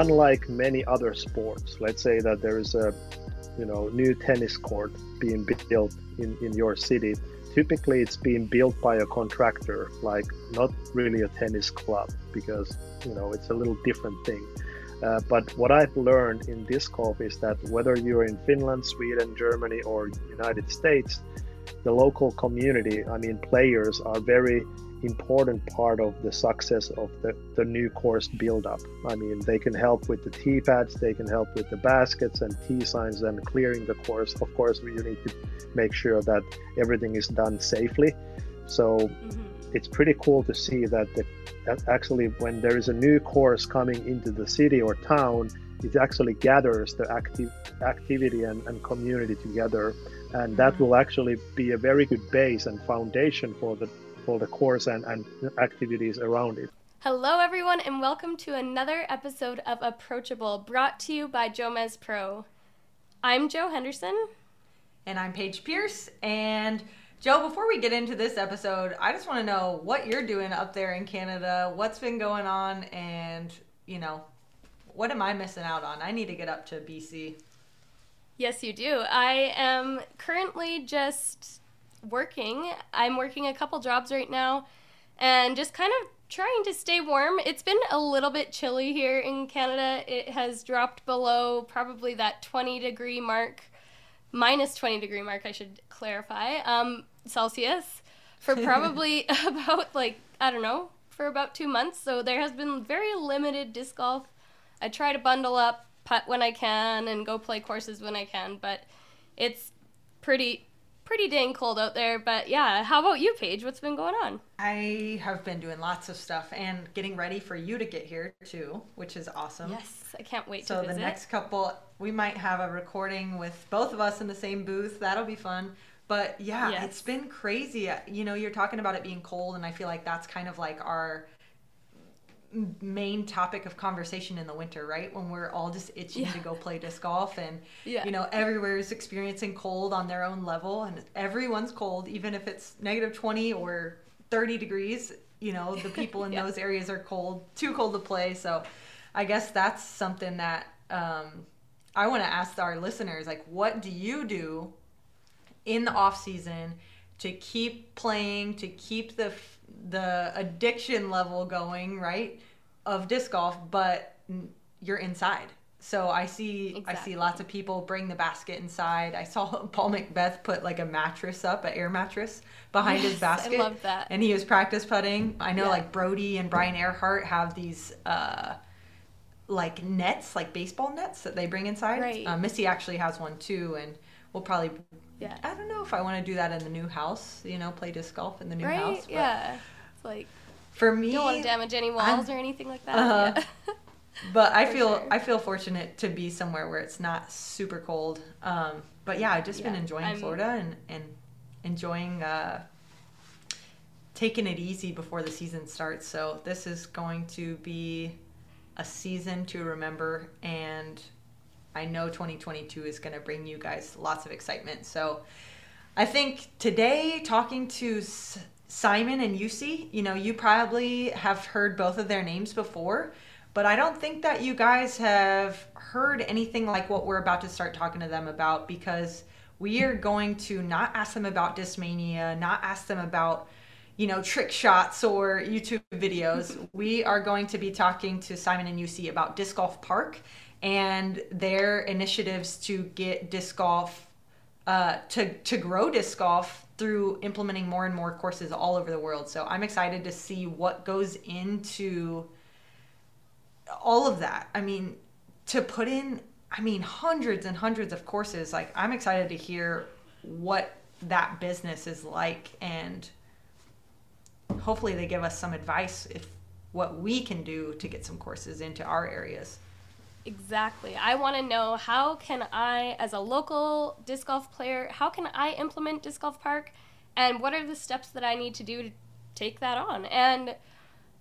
unlike many other sports, let's say that there is a you know new tennis court being built in, in your city typically it's being built by a contractor like not really a tennis club because you know it's a little different thing. Uh, but what i've learned in disc golf is that whether you're in finland sweden germany or united states the local community i mean players are very important part of the success of the, the new course build up. I mean, they can help with the tee pads, they can help with the baskets and tee signs and clearing the course. Of course, you need to make sure that everything is done safely. So mm-hmm. it's pretty cool to see that, the, that actually when there is a new course coming into the city or town, it actually gathers the active activity and, and community together and that mm-hmm. will actually be a very good base and foundation for the for the course and, and activities around it. Hello, everyone, and welcome to another episode of Approachable brought to you by Jomez Pro. I'm Jo Henderson. And I'm Paige Pierce. And Jo, before we get into this episode, I just want to know what you're doing up there in Canada, what's been going on, and, you know, what am I missing out on? I need to get up to BC. Yes, you do. I am currently just working. I'm working a couple jobs right now and just kind of trying to stay warm. It's been a little bit chilly here in Canada. It has dropped below probably that 20 degree mark, minus 20 degree mark, I should clarify, um, Celsius, for probably about like, I don't know, for about two months. So there has been very limited disc golf. I try to bundle up, putt when I can, and go play courses when I can, but it's pretty pretty dang cold out there. But yeah, how about you, Paige? What's been going on? I have been doing lots of stuff and getting ready for you to get here too, which is awesome. Yes, I can't wait so the next couple, we might have a recording with both of us in the same booth. That'll be fun. But yeah, yes. it's been crazy. You know, you're talking about it being cold, and I feel like that's kind of like our main topic of conversation in the winter, right? When we're all just itching yeah. to go play disc golf and yeah. you know, everywhere is experiencing cold on their own level and everyone's cold even if it's negative 20 or 30 degrees, you know, the people in yeah. those areas are cold, too cold to play. So I guess that's something that um, I want to ask our listeners like what do you do in the off season to keep playing, to keep the the addiction level going, right, of disc golf, but you're inside. So I see exactly. I see lots of people bring the basket inside. I saw Paul McBeth put like a mattress up, an air mattress behind yes, his basket. I love that. And he was practice putting. I know yeah. like Brody and Brian Earhart have these uh like nets, like baseball nets that they bring inside. Right. Uh, Missy actually has one too, and we'll probably yeah. I don't know if I want to do that in the new house. You know, play disc golf in the new right? house. But yeah. It's like for me, don't want to damage any walls I'm, or anything like that. Uh, yeah. but I feel sure. I feel fortunate to be somewhere where it's not super cold. Um, but yeah, I've just yeah, been enjoying I'm, Florida and and enjoying uh, taking it easy before the season starts. So this is going to be a season to remember and I know 2022 is going to bring you guys lots of excitement. So I think today, talking to Simon and Jussi, you know, you probably have heard both of their names before, but I don't think that you guys have heard anything like what we're about to start talking to them about because we are going to not ask them about Discmania, not ask them about you know, trick shots or YouTube videos. we are going to be talking to Simon and Jussi about Disc Golf Park and their initiatives to get disc golf uh, to to grow disc golf through implementing more and more courses all over the world. So I'm excited to see what goes into all of that. I mean, to put in, I mean, hundreds and hundreds of courses. Like I'm excited to hear what that business is like and hopefully they give us some advice if what we can do to get some courses into our areas. Exactly. I want to know how can I, as a local disc golf player, how can I implement disc golf park, and what are the steps that I need to do to take that on? And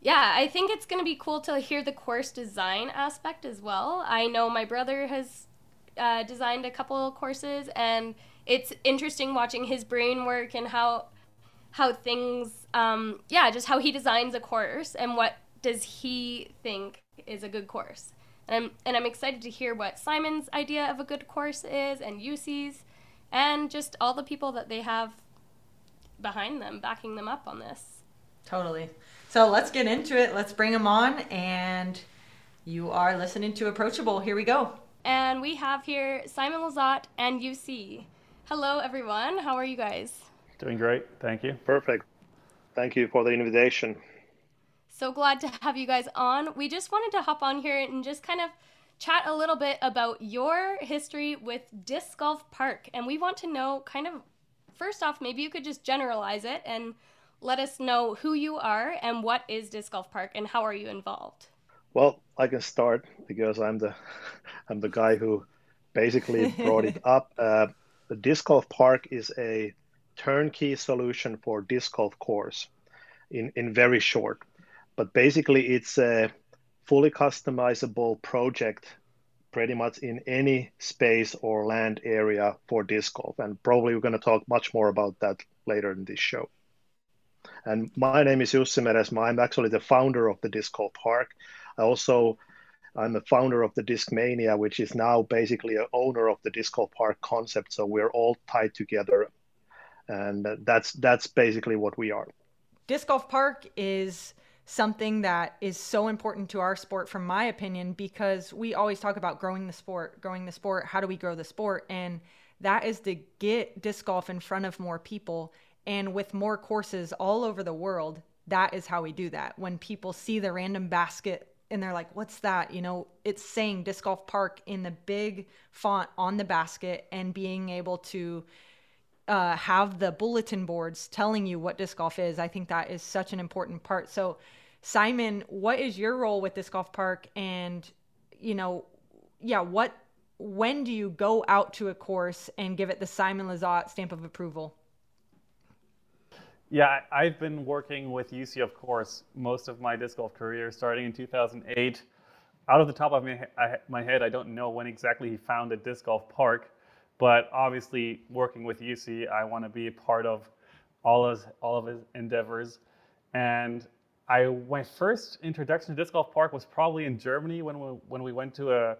yeah, I think it's going to be cool to hear the course design aspect as well. I know my brother has uh, designed a couple courses, and it's interesting watching his brain work and how how things, um, yeah, just how he designs a course and what does he think is a good course. And I'm, and I'm excited to hear what Simon's idea of a good course is and Jussi's and just all the people that they have behind them, backing them up on this. Totally. So let's get into it. Let's bring them on. And you are listening to Approachable. Here we go. And we have here Simon Lizotte and UC. Hello, everyone. How are you guys? Doing great. Thank you. Perfect. Thank you for the invitation. So glad to have you guys on. We just wanted to hop on here and just kind of chat a little bit about your history with Disc Golf Park. And we want to know kind of, first off, maybe you could just generalize it and let us know who you are and what is Disc Golf Park and how are you involved? Well, I can start because I'm the I'm the guy who basically brought it up. Uh, the Disc Golf Park is a turnkey solution for disc golf course in, in very short. But basically, it's a fully customizable project pretty much in any space or land area for disc golf. And probably we're going to talk much more about that later in this show. And my name is Jussi Meresmaa. I'm actually the founder of the Disc Golf Park. I also I'm the founder of the Discmania, which is now basically an owner of the Disc Golf Park concept. So we're all tied together, and that's that's basically what we are. Disc Golf Park is something that is so important to our sport, from my opinion, because we always talk about growing the sport, growing the sport. How do we grow the sport? And that is to get disc golf in front of more people. And with more courses all over the world, that is how we do that. When people see the random basket and they're like, what's that? You know, it's saying disc golf park in the big font on the basket and being able to uh, have the bulletin boards telling you what disc golf is. I think that is such an important part. So, Simon, what is your role with Disc Golf Park? And, you know, yeah, what, when do you go out to a course and give it the Simon Lizotte stamp of approval? Yeah, I've been working with Jussi, of course, most of my disc golf career, starting in 2008. Out of the top of my, my head, I don't know when exactly he founded Disc Golf Park, but obviously, working with Jussi, I want to be a part of all his all of his endeavors. And I my first introduction to disc golf park was probably in Germany when we when we went to a,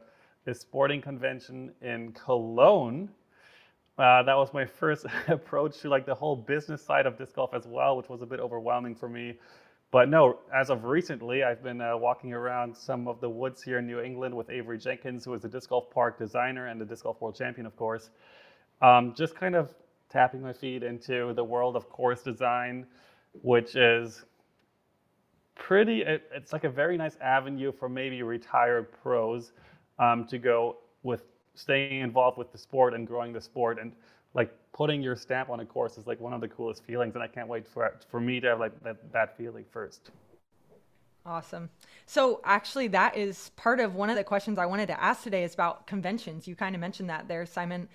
a sporting convention in Cologne. Uh, that was my first approach to like the whole business side of disc golf as well, which was a bit overwhelming for me. But no, as of recently, I've been uh, walking around some of the woods here in New England with Avery Jenkins, who is a disc golf park designer and a disc golf world champion, of course. Um, just kind of tapping my feet into the world of course design, which is pretty, it, it's like a very nice avenue for maybe retired pros um, to go with staying involved with the sport and growing the sport and like putting your stamp on a course is like one of the coolest feelings and i can't wait for for me to have like that, that feeling first. Awesome. So actually that is part of one of the questions i wanted to ask today is about conventions. You kind of mentioned that there simon.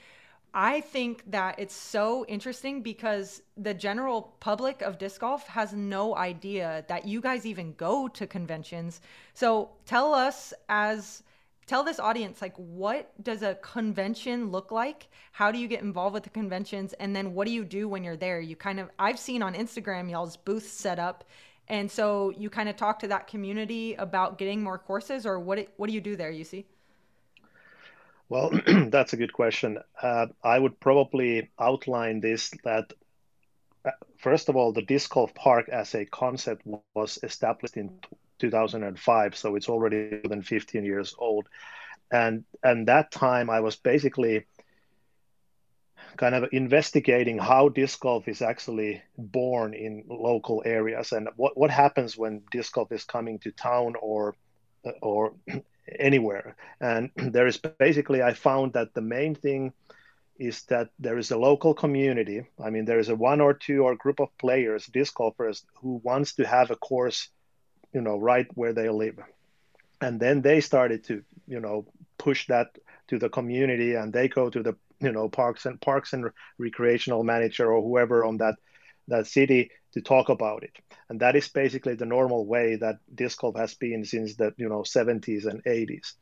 I think that it's so interesting because the general public of disc golf has no idea that you guys even go to conventions. So tell us as tell this audience like what does a convention look like? How do you get involved with the conventions and then what do you do when you're there? You kind of I've seen on Instagram y'all's booths set up and so you kind of talk to that community about getting more courses or what what do you do there, you see? Well, that's a good question. Uh, I would probably outline this that uh, first of all, the disc golf park as a concept was established in 2005, so it's already more than 15 years old. And and that time, I was basically kind of investigating how disc golf is actually born in local areas and what, what happens when disc golf is coming to town or or anywhere. And there is basically, I found that the main thing is that there is a local community. I mean, there is a one or two or group of players, disc golfers, who wants to have a course, you know, right where they live. And then they started to, you know, push that to the community, and they go to the, you know, parks and parks and recreational manager or whoever on that that city to talk about it and that is basically the normal way that disc golf has been since the you know 70s and 80s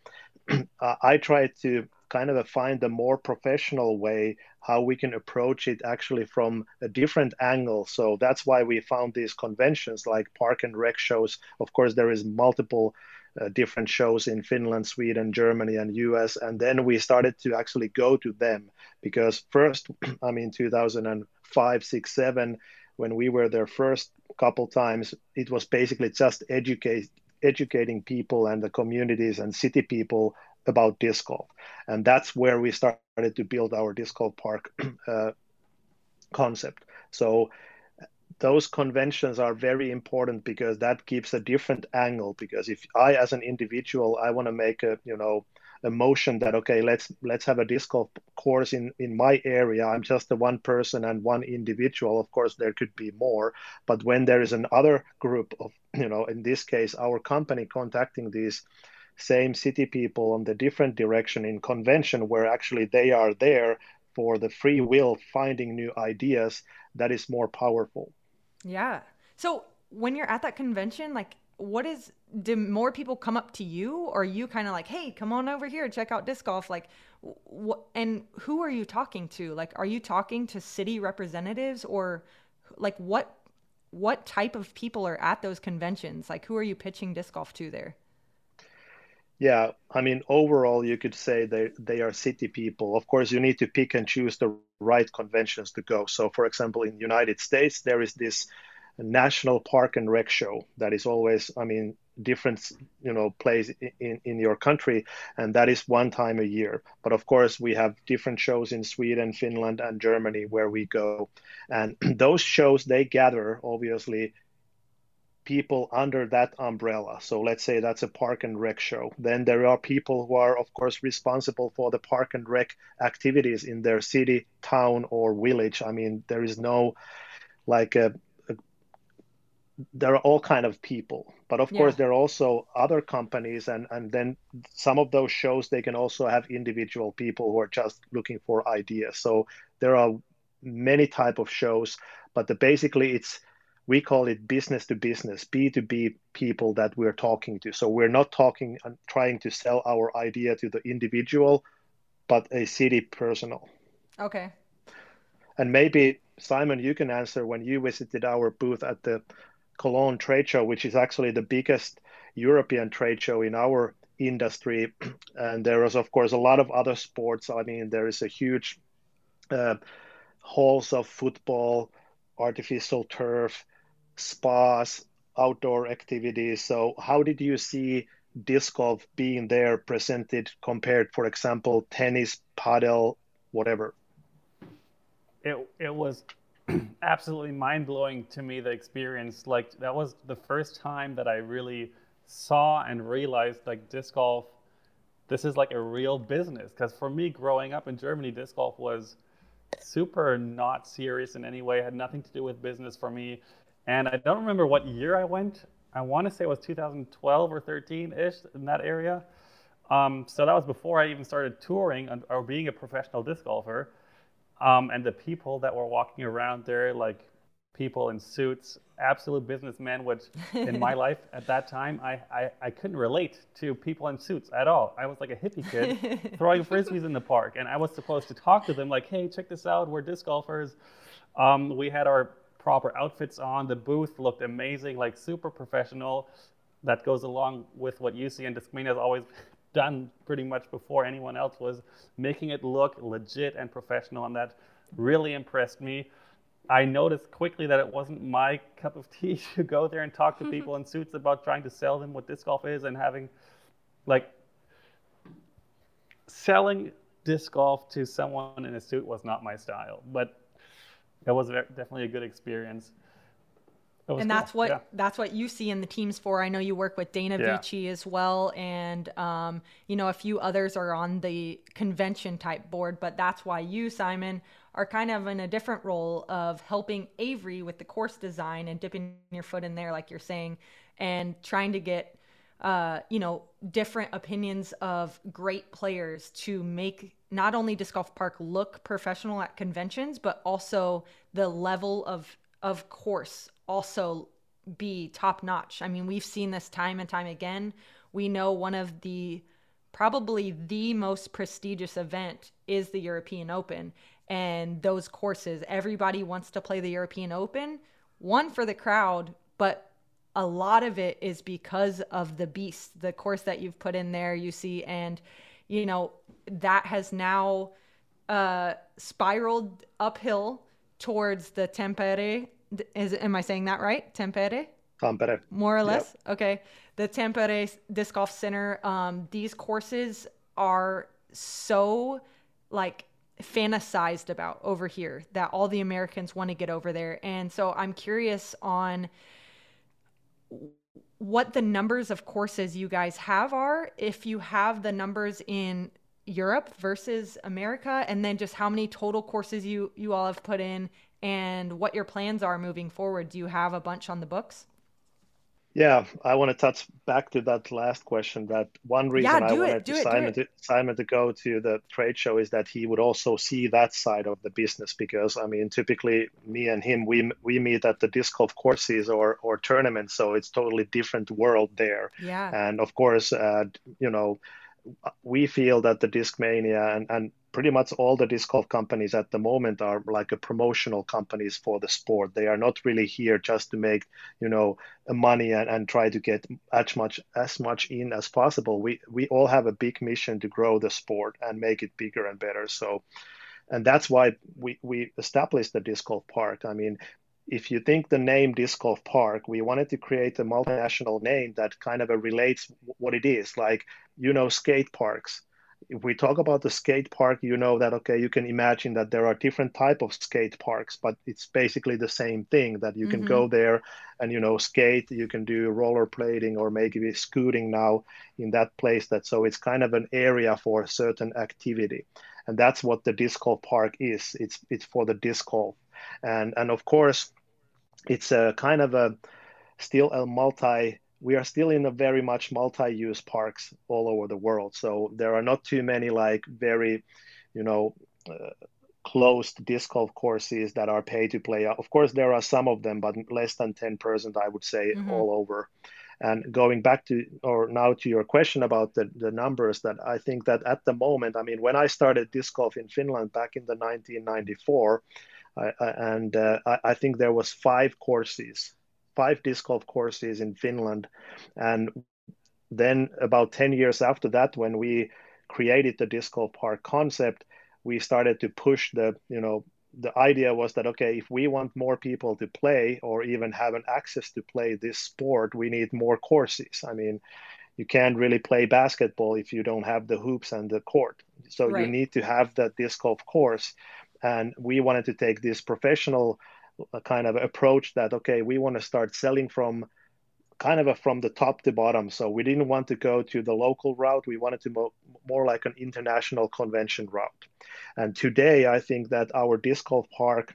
uh, i tried to kind of find a more professional way how we can approach it actually from a different angle. So that's why we found these conventions like park and rec shows. Of course, there is multiple uh, different shows in Finland, Sweden, Germany, and US. And then we started to actually go to them because first, I mean, 2005, 6, 7, when we were there first couple times, it was basically just educate, educating people and the communities and city people about disc golf. And that's where we started to build our disc golf park uh, concept. So those conventions are very important because that gives a different angle because if i as an individual i want to make a you know a motion that okay let's let's have a disc golf course in in my area i'm just the one person and one individual of course there could be more but when there is another group of you know in this case our company contacting these same city people on the different direction in convention where actually they are there for the free will finding new ideas that is more powerful yeah. So when you're at that convention, like, what is, do more people come up to you or you kind of like, hey, come on over here, check out disc golf? Like, what, and who are you talking to? Like, are you talking to city representatives or like what, what type of people are at those conventions? Like, who are you pitching disc golf to there? Yeah, I mean, overall, you could say they they are city people. Of course, you need to pick and choose the right conventions to go. So, for example, in the United States, there is this national park and rec show that is always, I mean, different, you know, place in in your country, and that is one time a year. But of course, we have different shows in Sweden, Finland, and Germany where we go, and those shows they gather obviously people under that umbrella. So let's say that's a park and rec show. Then there are people who are, of course, responsible for the park and rec activities in their city, town, or village. I mean, there is no like a, a there are all kind of people but of yeah. course there are also other companies and and then some of those shows they can also have individual people who are just looking for ideas so there are many type of shows but the, basically it's we call it business to business, B2B people that we're talking to. So we're not talking and trying to sell our idea to the individual, but a city personal. Okay. And maybe Simon, you can answer when you visited our booth at the Cologne trade show, which is actually the biggest European trade show in our industry. And there is, of course, a lot of other sports. I mean, there is a huge uh, halls of football, artificial turf, spas, outdoor activities. So, how did you see disc golf being there presented compared, for example, tennis, padel, whatever? It it was absolutely mind blowing to me the experience. Like that was the first time that I really saw and realized like disc golf. This is like a real business because for me, growing up in Germany, disc golf was super not serious in any way. Had nothing to do with business for me. And I don't remember what year I went. I want to say it was 2012 or 13 ish in that area. Um, so that was before I even started touring or being a professional disc golfer. Um, and the people that were walking around there, like people in suits, absolute businessmen, which in my life at that time, I, I, I, couldn't relate to people in suits at all. I was like a hippie kid throwing frisbees in the park. And I was supposed to talk to them like, hey, check this out. We're disc golfers. Um, we had our proper outfits on. The booth looked amazing, like super professional. That goes along with what Jussi and Discmania has always done pretty much before anyone else was, making it look legit and professional, and that really impressed me. I noticed quickly that it wasn't my cup of tea to go there and talk to people in suits about trying to sell them what disc golf is and having, like, selling disc golf to someone in a suit was not my style. But that was definitely a good experience. And cool. that's what yeah. that's what you see in the teams for. I know you work with Dana yeah. Vici as well, and um, you know a few others are on the convention type board. But that's why you, Simon, are kind of in a different role of helping Avery with the course design and dipping your foot in there, like you're saying, and trying to get uh, you know, different opinions of great players to make not only does golf park look professional at conventions, but also the level of of course also be top notch. I mean, we've seen this time and time again. We know one of the probably the most prestigious event is the European Open and those courses. Everybody wants to play the European Open, one for the crowd, but a lot of it is because of the beast, the course that you've put in there, you see, and you know that has now uh, spiraled uphill towards the Tempere. Is am I saying that right? Tempere. Tempere. More or less. Yep. Okay. The Tempere Disc Golf Center. Um, these courses are so like fantasized about over here that all the Americans want to get over there. And so I'm curious on what the numbers of courses you guys have are, if you have the numbers in Europe versus America, and then just how many total courses you you all have put in, and what your plans are moving forward. Do you have a bunch on the books? Yeah, I want to touch back to that last question. That one reason yeah, I wanted to Simon, to Simon to go to the trade show is that he would also see that side of the business. Because I mean, typically me and him, we we meet at the disc golf courses or or tournaments, so it's totally different world there. Yeah. And of course, uh, you know, we feel that the Discmania and, and pretty much all the disc golf companies at the moment are like a promotional companies for the sport. They are not really here just to make, you know, money and, and try to get as much as much in as possible. We we all have a big mission to grow the sport and make it bigger and better. So and that's why we, we established the disc golf park. I mean, if you think the name disc golf park we wanted to create a multinational name that kind of relates what it is like you know skate parks. If we talk about the skate park you know that okay you can imagine that there are different type of skate parks but it's basically the same thing that you can mm-hmm. go there and you know skate you can do rollerblading or maybe scooting now in that place that so it's kind of an area for a certain activity. And that's what the disc golf park is. It's it's for the disc golf. And and of course it's a kind of a still a multi we are still in a very much multi-use parks all over the world. So there are not too many like very you know uh, closed disc golf courses that are pay to play. Of course there are some of them but less than 10% i would say mm-hmm. all over. And going back to or now to your question about the, the numbers that i think that at the moment i mean when i started disc golf in finland back in the 1994 I, I, and uh, I, I, think there was five courses, five disc golf courses in Finland, and then about ten years after that, when we created the disc golf park concept, we started to push the you know the idea was that okay if we want more people to play or even have an access to play this sport we need more courses. I mean you can't really play basketball if you don't have the hoops and the court. So right. you need to have that disc golf course. And we wanted to take this professional uh, kind of approach that okay we want to start selling from kind of a from the top to bottom. So we didn't want to go to the local route. We wanted to mo- more like an international convention route. And today i think that our disc golf park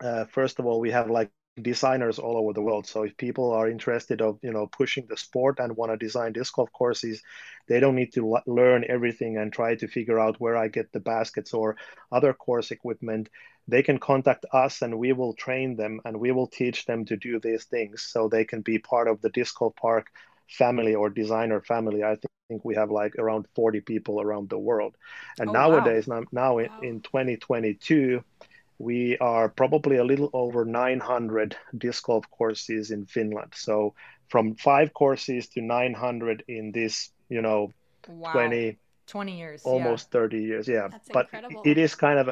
uh, first of all we have like designers all over the world. So if people are interested of you know pushing the sport and want to design disc golf courses, they don't need to l- learn everything and try to figure out where I get the baskets or other course equipment. They can contact us and we will train them and we will teach them to do these things so they can be part of the disc golf park family or designer family. I think we have like around 40 people around the world. And oh, nowadays, wow. now, now wow. in, in 2022, we are probably a little over 900 disc golf courses in Finland. So from five courses to 900 in this, you know, wow. 20, 20 years, almost yeah. 30 years. Yeah. That's but incredible. it is kind of,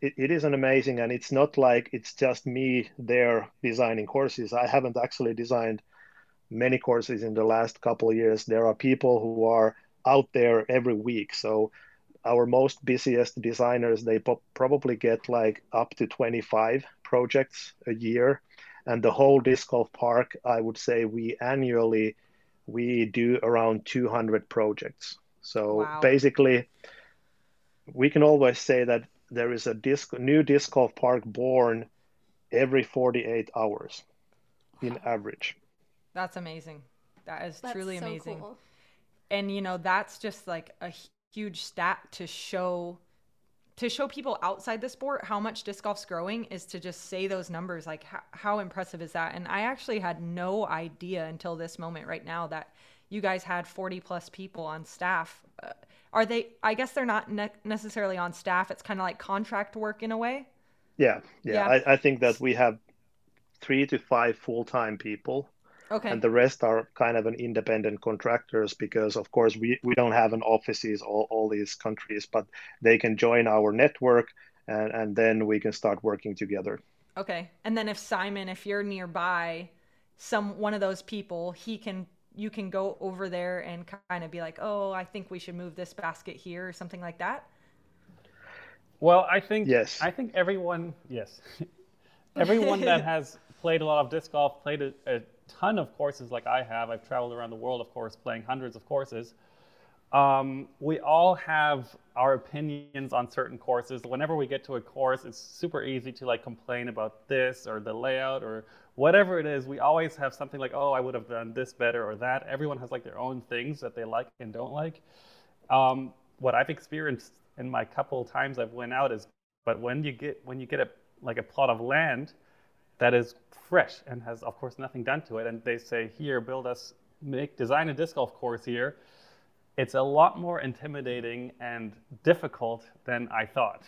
it, it is an amazing, and it's not like it's just me there designing courses. I haven't actually designed many courses in the last couple of years. There are people who are out there every week. So our most busiest designers they po- probably get like up to 25 projects a year. And the whole disc golf park i would say we annually we do around 200 projects. So wow. basically we can always say that there is a disc new disc golf park born every 48 hours in average. That's amazing. That is that's truly so amazing. cool. and you know that's just like a huge stat to show to show people outside the sport how much disc golf's growing is to just say those numbers like how, how impressive is that? And i actually had no idea until this moment right now that you guys had 40 plus people on staff. Uh, are they i guess they're not ne- necessarily on staff. It's kind of like contract work in a way. Yeah yeah, yeah. I, I think that we have three to five full-time people Okay. And the rest are kind of an independent contractors because, of course, we, we don't have an offices all, all these countries, but they can join our network and, and then we can start working together. Okay. And then if Simon, if you're nearby, some one of those people, he can you can go over there and kind of be like, oh, I think we should move this basket here or something like that. Well, I think yes. I think everyone yes, everyone that has played a lot of disc golf, played a, a ton of courses like I have. I've traveled around the world, of course, playing hundreds of courses. Um, we all have our opinions on certain courses. Whenever we get to a course, it's super easy to like complain about this or the layout or whatever it is. We always have something like, oh, I would have done this better or that. Everyone has like their own things that they like and don't like. Um, what I've experienced in my couple times I've went out is, but when you get when you get a like a plot of land that is fresh and has, of course, nothing done to it, and they say, here, build us, make, design a disc golf course here, it's a lot more intimidating and difficult than I thought.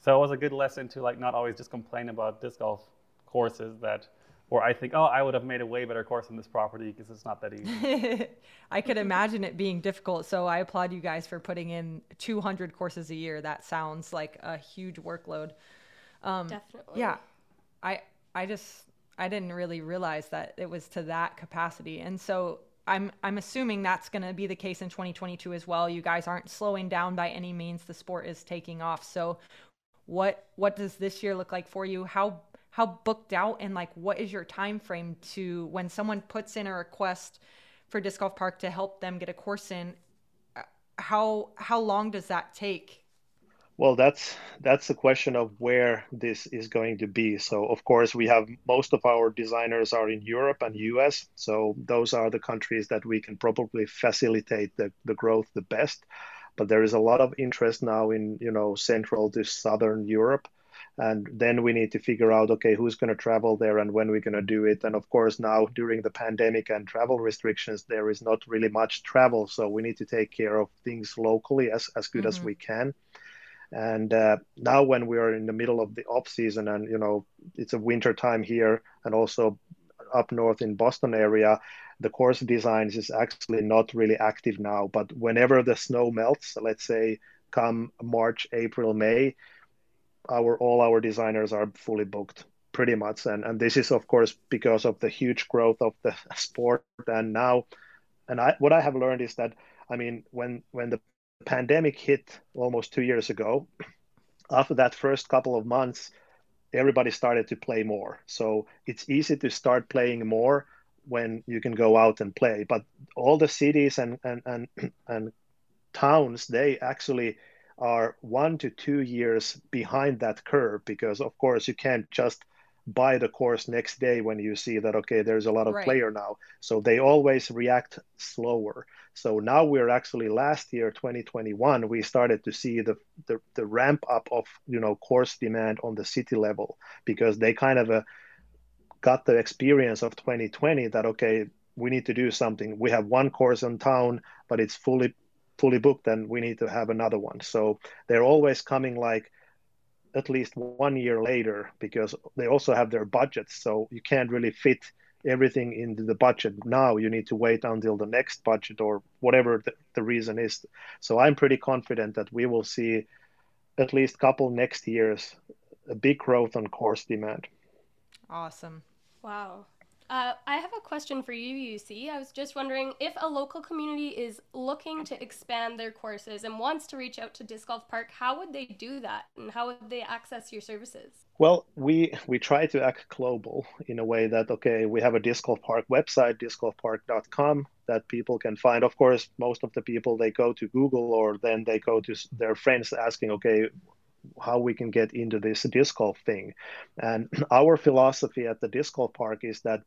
So it was a good lesson to like not always just complain about disc golf courses that or I think, oh, I would have made a way better course on this property because it's not that easy. I could imagine it being difficult. So I applaud you guys for putting in 200 courses a year. That sounds like a huge workload. Um, Definitely. Yeah. I I just I didn't really realize that it was to that capacity. And so I'm I'm assuming that's going to be the case in 2022 as well. You guys aren't slowing down by any means. The sport is taking off. So what what does this year look like for you? How how booked out and like what is your time frame to when someone puts in a request for disc golf park to help them get a course in uh, how how long does that take well, that's that's the question of where this is going to be. So, of course, we have most of our designers are in Europe and US. So those are the countries that we can probably facilitate the, the growth the best. But there is a lot of interest now in you know Central to Southern Europe, and then we need to figure out okay who's going to travel there and when we're going to do it. And of course, now during the pandemic and travel restrictions, there is not really much travel, so we need to take care of things locally as as good mm-hmm. as we can and uh, now when we are in the middle of the off season and you know it's a winter time here and also up north in boston area the course designs is actually not really active now. But whenever the snow melts let's say come march april may our all our designers are fully booked pretty much. And and this is of course because of the huge growth of the sport. And now and i what i have learned is that i mean when when the pandemic hit almost two years ago, after that first couple of months, everybody started to play more. So it's easy to start playing more when you can go out and play. But all the cities and and and, and towns, they actually are one to two years behind that curve because of course you can't just buy the course next day when you see that okay there's a lot of right. player now. So they always react slower. So now we're actually last year 2021 we started to see the the, the ramp up of you know course demand on the city level because they kind of uh, got the experience of 2020 that okay we need to do something. We have one course in town but it's fully fully booked and we need to have another one. So they're always coming like at least one year later because they also have their budgets. So you can't really fit everything into the budget now. You need to wait until the next budget or whatever the, the reason is. So I'm pretty confident that we will see at least couple next years a big growth on course demand. Awesome. Wow. Uh, I have a question for you, Jussi. I was just wondering if a local community is looking to expand their courses and wants to reach out to Disc Golf Park, how would they do that and how would they access your services? Well, we we try to act global in a way that okay, we have a Disc Golf Park website, discgolfpark.com, that people can find. Of course, most of the people they go to Google or then they go to their friends asking, okay, how we can get into this disc golf thing. And our philosophy at the disc golf park is that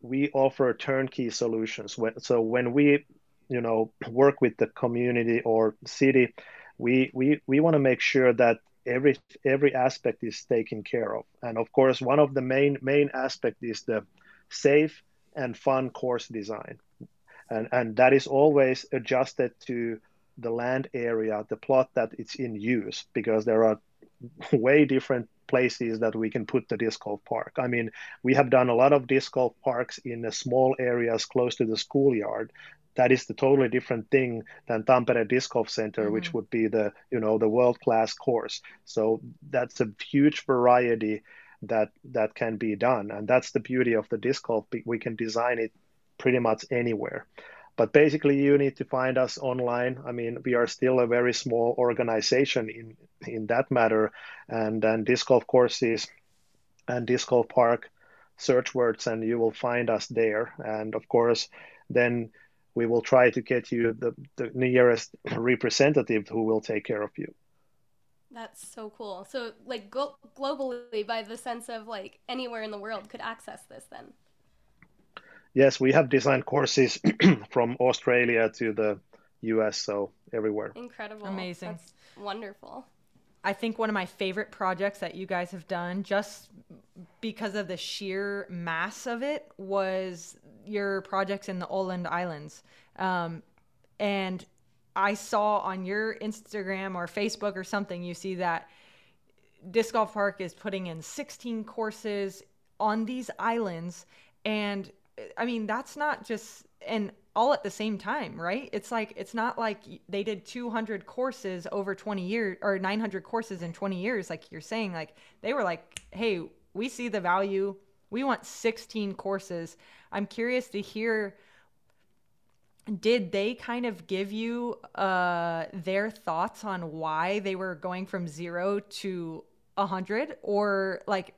we offer turnkey solutions. So when we, you know, work with the community or city, we we we want to make sure that every every aspect is taken care of and of course one of the main main aspect is the safe and fun course design and and that is always adjusted to the land area the plot that it's in use because there are way different places that we can put the disc golf park i mean we have done a lot of disc golf parks in the small areas close to the schoolyard that is the totally different thing than Tampere Disc Golf Center, mm-hmm. which would be the you know the world class course. So that's a huge variety that that can be done, and that's the beauty of the disc golf. We can design it pretty much anywhere. But basically, you need to find us online. I mean, we are still a very small organization in in that matter, and and disc golf courses and disc golf park search words, and you will find us there. And of course, then we will try to get you the, the nearest representative who will take care of you. That's so cool. So, like, go- globally, by the sense of like anywhere in the world could access this, then. Yes, we have designed courses from Australia to the US, so everywhere. Incredible. Amazing. That's wonderful. I think one of my favorite projects that you guys have done, just because of the sheer mass of it, was your projects in the Åland Islands. Um, and I saw on your Instagram or Facebook or something, you see that Disc Golf Park is putting in 16 courses on these islands. And I mean, that's not just, and all at the same time, right? It's like, it's not like they did 200 courses over 20 years or 900 courses in 20 years, like you're saying. Like, they were like, hey, we see the value. We want 16 courses. I'm curious to hear did they kind of give you uh, their thoughts on why they were going from zero to a hundred or like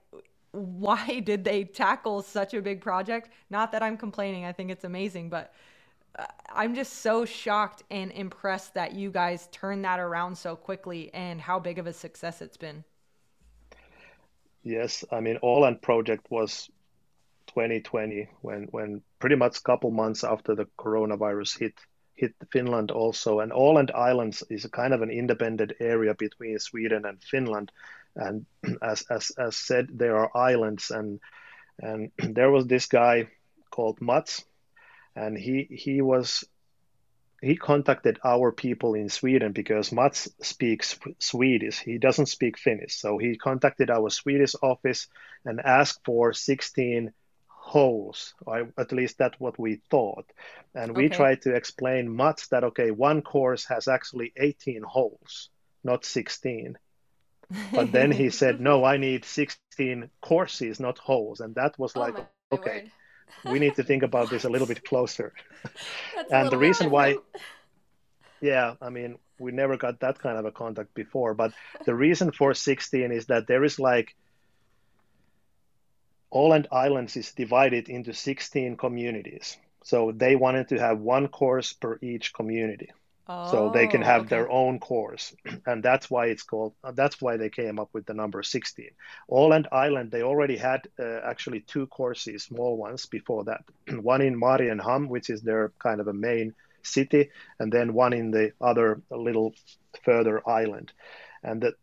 why did they tackle such a big project? Not that i'm complaining i think it's amazing but uh, i'm just so shocked and impressed that you guys turned that around so quickly and how big of a success it's been. Yes i mean Åland project was 2020 when when pretty much couple months after the coronavirus hit hit Finland also. And Åland Islands is kind of an independent area between Sweden and Finland and as as as said there are islands and and there was this guy called Mats and he he was he contacted our people in Sweden because Mats speaks Swedish. He doesn't speak Finnish. So he contacted our Swedish office and asked for 16 holes or at least that's what we thought and we okay. tried to explain Mats that okay one course has actually 18 holes not 16 but then he said no i need 16 courses not holes and that was oh like okay we need to think about this a little bit closer and the reason why yeah i mean we never got that kind of a contact before but the reason for 16 is that there is like Åland Islands is divided into 16 communities. So they wanted to have one course per each community. Oh, so they can have okay. their own course. And that's why it's called, that's why they came up with the number 16. Åland Island, they already had uh, actually two courses, small ones before that. one in Mariehamn, which is their kind of a main city, and then one in the other little further island. And the,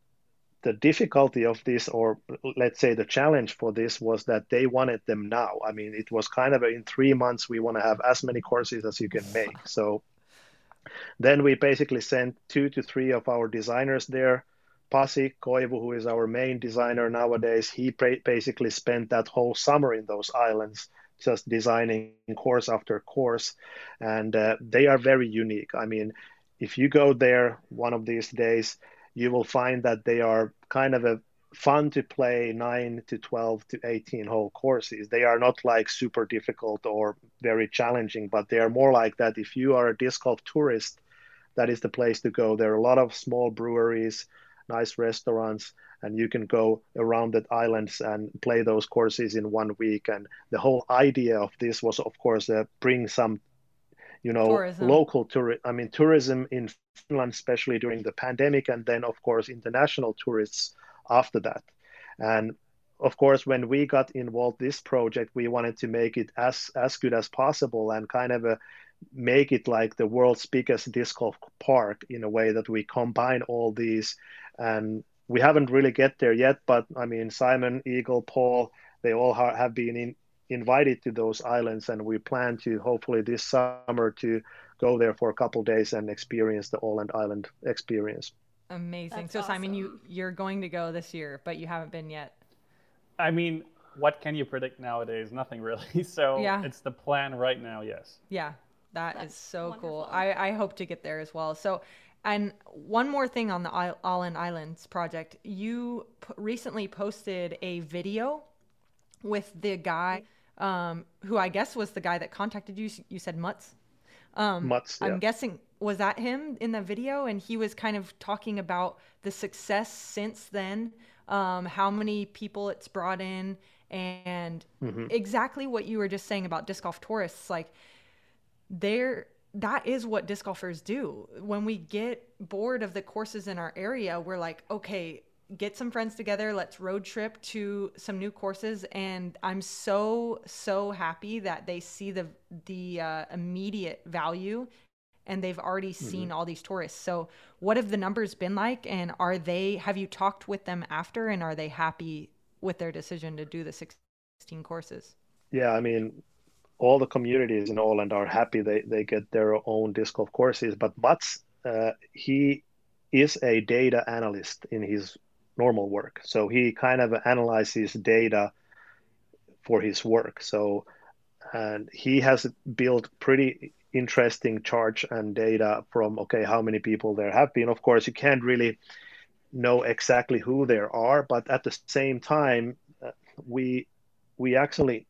the difficulty of this, or let's say the challenge for this, was that they wanted them now. I mean, it was kind of a, in three months, we want to have as many courses as you can make. So then we basically sent two to three of our designers there. Pasi Koivu, who is our main designer nowadays, he basically spent that whole summer in those islands just designing course after course. And uh, they are very unique. I mean, if you go there one of these days, you will find that they are kind of a fun to play 9 to 12 to 18 hole courses. They are not like super difficult or very challenging, but they are more like that. If you are a disc golf tourist, that is the place to go. There are a lot of small breweries, nice restaurants, and you can go around the islands and play those courses in one week. And the whole idea of this was, of course, uh, bring some you know tourism. local tour i mean tourism in finland especially during the pandemic and then of course international tourists after that and of course, when we got involved this project, we wanted to make it as as good as possible and kind of a, make it like the world's biggest disc golf park in a way that we combine all these. And we haven't really get there yet, but I mean, Simon, Eagle, Paul, they all ha- have been in, invited to those islands, and we plan to hopefully this summer to go there for a couple days and experience the Åland Island experience. Amazing. That's so awesome. Simon, you you're going to go this year, but you haven't been yet. I mean, what can you predict nowadays? Nothing really. So yeah. it's the plan right now. Yes. Yeah, that That's is so wonderful. cool. I I hope to get there as well. So. And one more thing on the Åland Islands project, you p- recently posted a video with the guy um, who I guess was the guy that contacted you. You said Mutz. Um, Mutz. Yeah. I'm guessing was that him in the video, and he was kind of talking about the success since then, um, how many people it's brought in, and mm-hmm. exactly what you were just saying about disc golf tourists. Like, there, that is what disc golfers do. When we get bored of the courses in our area, we're like, okay, get some friends together let's road trip to some new courses and i'm so so happy that they see the the uh, immediate value and they've already mm-hmm. seen mm-hmm. all these tourists so what have the numbers been like and are they have you talked with them after and are they happy with their decision to do the 16 courses yeah i mean all the communities in Åland are happy they, they get their own disc golf courses but Mats uh, he is a data analyst in his normal work. So he kind of analyzes data for his work. So and he has built pretty interesting charts and data from okay how many people there have been. Of course, you can't really know exactly who there are, but at the same time, uh, we we actually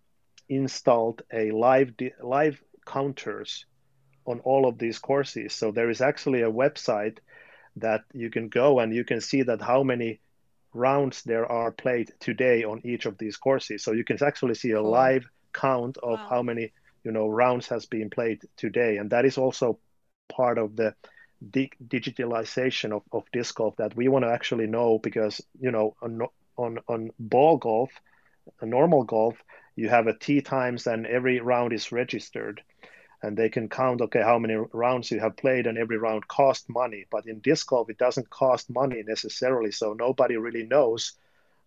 installed a live live counters on all of these courses. So there is actually a website that you can go and you can see that how many rounds there are played today on each of these courses. So you can actually see a live count of wow. how many you know rounds has been played today, and that is also part of the di- digitalization of, of disc golf that we want to actually know because you know on on on ball golf, a normal golf, you have a tee times and every round is registered. And they can count okay how many rounds you have played and every round cost money. But in disc golf it doesn't cost money necessarily. So nobody really knows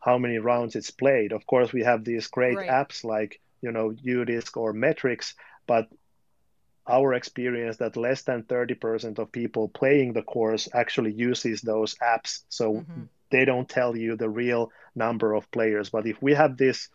how many rounds it's played. Of course we have these great right. apps like you know UDisc or Metrix but our experience that less than 30% of people playing the course actually uses those apps so mm-hmm. they don't tell you the real number of players but if we have this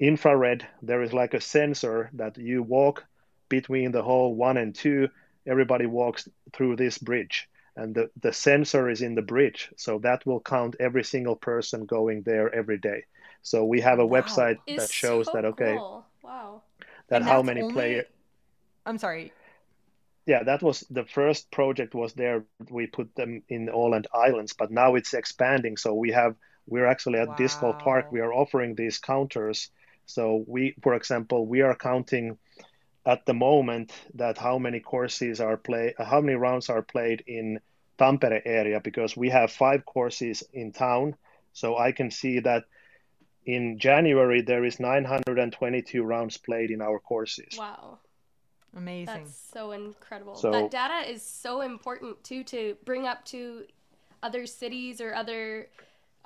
infrared there is like a sensor that you walk between the hole one and two, everybody walks through this bridge. And the, the sensor is in the bridge. So that will count every single person going there every day. So we have a wow. website it's that shows so that, okay, cool. wow. that how many only... players. I'm sorry. Yeah, that was the first project was there. We put them in Åland Islands, but now it's expanding. So we have, we're actually at wow. Disc Golf Park. We are offering these counters. So we, for example, we are counting at the moment that how many courses are play uh, how many rounds are played in Tampere area because we have five courses in town so I can see that in January there is 922 rounds played in our courses. Wow. Amazing. That's so incredible. So, that data is so important too to bring up to other cities or other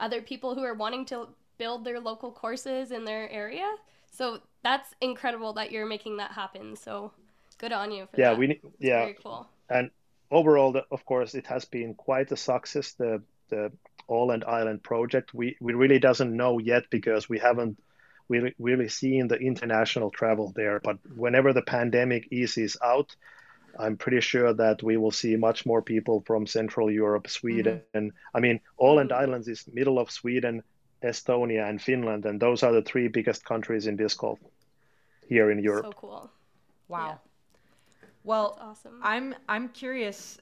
other people who are wanting to build their local courses in their area. So that's incredible that you're making that happen. So good on you for yeah, that. We, yeah, very cool. And overall, of course, it has been quite a success. The the Åland Island project. We we really doesn't know yet because we haven't really really seen the international travel there. But whenever the pandemic eases out, I'm pretty sure that we will see much more people from Central Europe, Sweden. Mm-hmm. I mean, Åland mm-hmm. Islands is middle of Sweden, Estonia, and Finland, and those are the three biggest countries in disc golf here in Europe. So cool. Wow. Yeah. Well, awesome. I'm I'm curious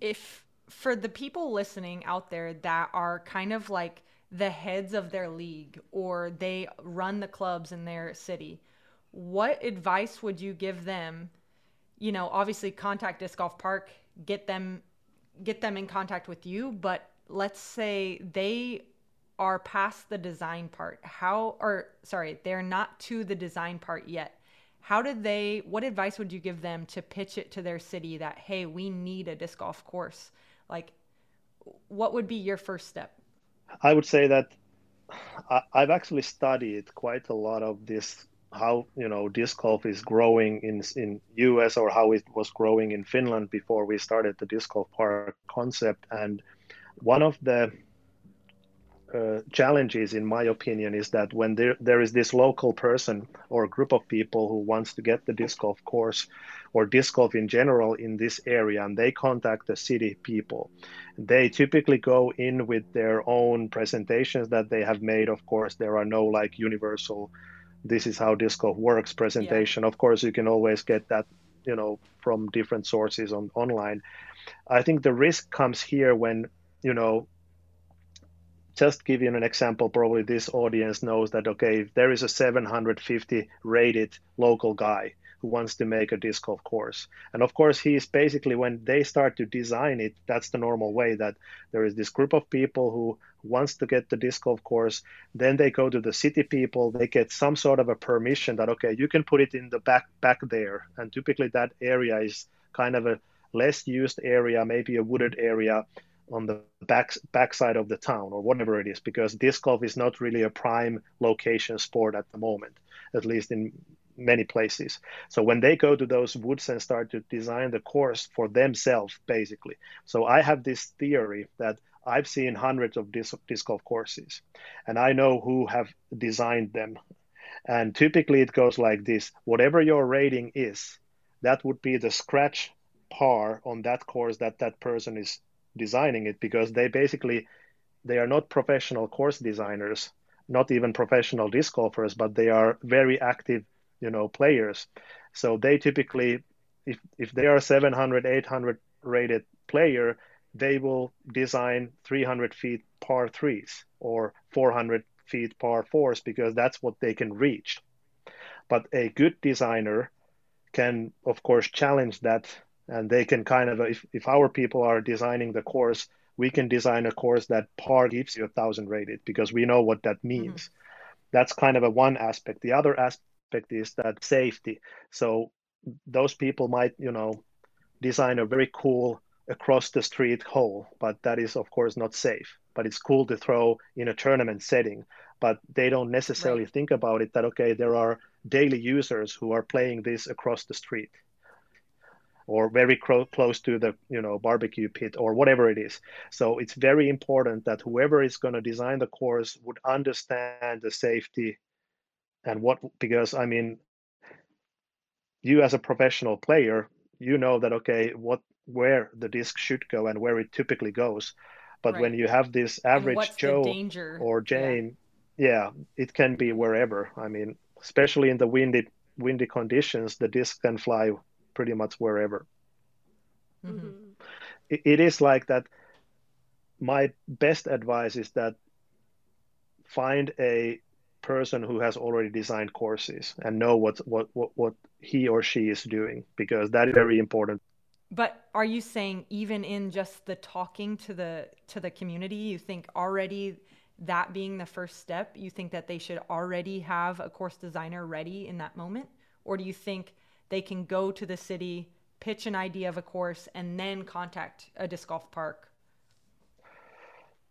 if for the people listening out there that are kind of like the heads of their league or they run the clubs in their city, what advice would you give them? You know, obviously contact Disc Golf Park, get them get them in contact with you, but let's say they are past the design part, how or sorry, they're not to the design part yet. How did they what advice would you give them to pitch it to their city that hey, we need a disc golf course? Like what would be your first step? I would say that I've actually studied quite a lot of this how you know disc golf is growing in in US or how it was growing in Finland before we started the disc golf park concept and one of the uh, challenges, in my opinion, is that when there, there is this local person or group of people who wants to get the disc golf course or disc golf in general in this area, and they contact the city people, they typically go in with their own presentations that they have made. Of course, there are no like universal, this is how disc golf works presentation. Yeah. Of course, you can always get that, you know, from different sources on online. I think the risk comes here when you know just give you an example, probably this audience knows that, okay, if there is a 750 rated local guy who wants to make a disc golf course. And of course, he's basically, when they start to design it, that's the normal way that there is this group of people who wants to get the disc golf course. Then they go to the city people, they get some sort of a permission that, okay, you can put it in the back, back there. And typically that area is kind of a less used area, maybe a wooded area on the back backside of the town or whatever it is because disc golf is not really a prime location sport at the moment at least in many places. So when they go to those woods and start to design the course for themselves basically. So i have this theory that i've seen hundreds of disc, disc golf courses and i know who have designed them. And typically it goes like this whatever your rating is that would be the scratch par on that course that that person is designing it because they basically they are not professional course designers not even professional disc golfers but they are very active you know players. So they typically if if they are 700 800 rated player they will design 300 feet par threes or 400 feet par fours because that's what they can reach. But a good designer can of course challenge that and they can kind of if, if our people are designing the course we can design a course that par gives you a thousand rated because we know what that mm-hmm. means mm-hmm. that's kind of a one aspect the other aspect is that safety so those people might you know design a very cool across the street hole but that is of course not safe but it's cool to throw in a tournament setting but they don't necessarily right. think about it that okay there are daily users who are playing this across the street or very cro- close to the you know barbecue pit or whatever it is so it's very important that whoever is going to design the course would understand the safety and what because i mean you as a professional player you know that okay what where the disc should go and where it typically goes but right. when you have this average joe or jane yeah. yeah it can be wherever i mean especially in the windy windy conditions the disc can fly pretty much wherever. Mm-hmm. It, it is like that. My best advice is that find a person who has already designed courses and know what, what, what, what he or she is doing because that is very important but are you saying even in just the talking to the to the community you think already that being the first step you think that they should already have a course designer ready in that moment or do you think they can go to the city, pitch an idea of a course, and then contact a disc golf park?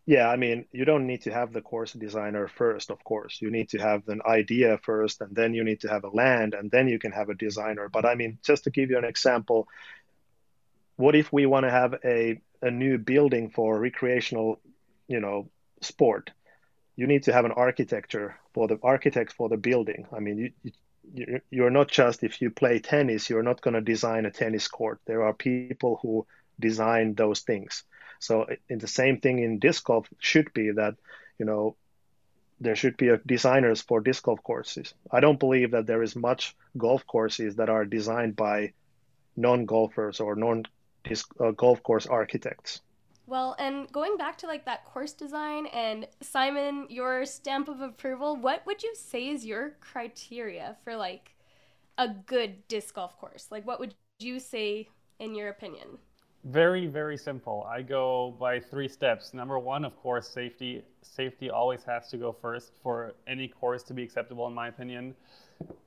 Yeah, I mean, you don't need to have the course designer first, of course. You need to have an idea first, and then you need to have a land, and then you can have a designer. But I mean, just to give you an example, what if we want to have a, a new building for recreational, you know, sport? You need to have an architecture for the architect for the building. I mean, you, you're not just if you play tennis you're not going to design a tennis court. There are people who design those things. So in the same thing in disc golf should be that you know there should be designers for disc golf courses. I don't believe that there is much golf courses that are designed by non-golfers or non uh, golf course architects well, and going back to like that course design and Simon, your stamp of approval, what would you say is your criteria for like a good disc golf course? Like what would you say in your opinion? Very, very simple. I go by three steps. Number one, of course, safety. Safety always has to go first for any course to be acceptable, in my opinion.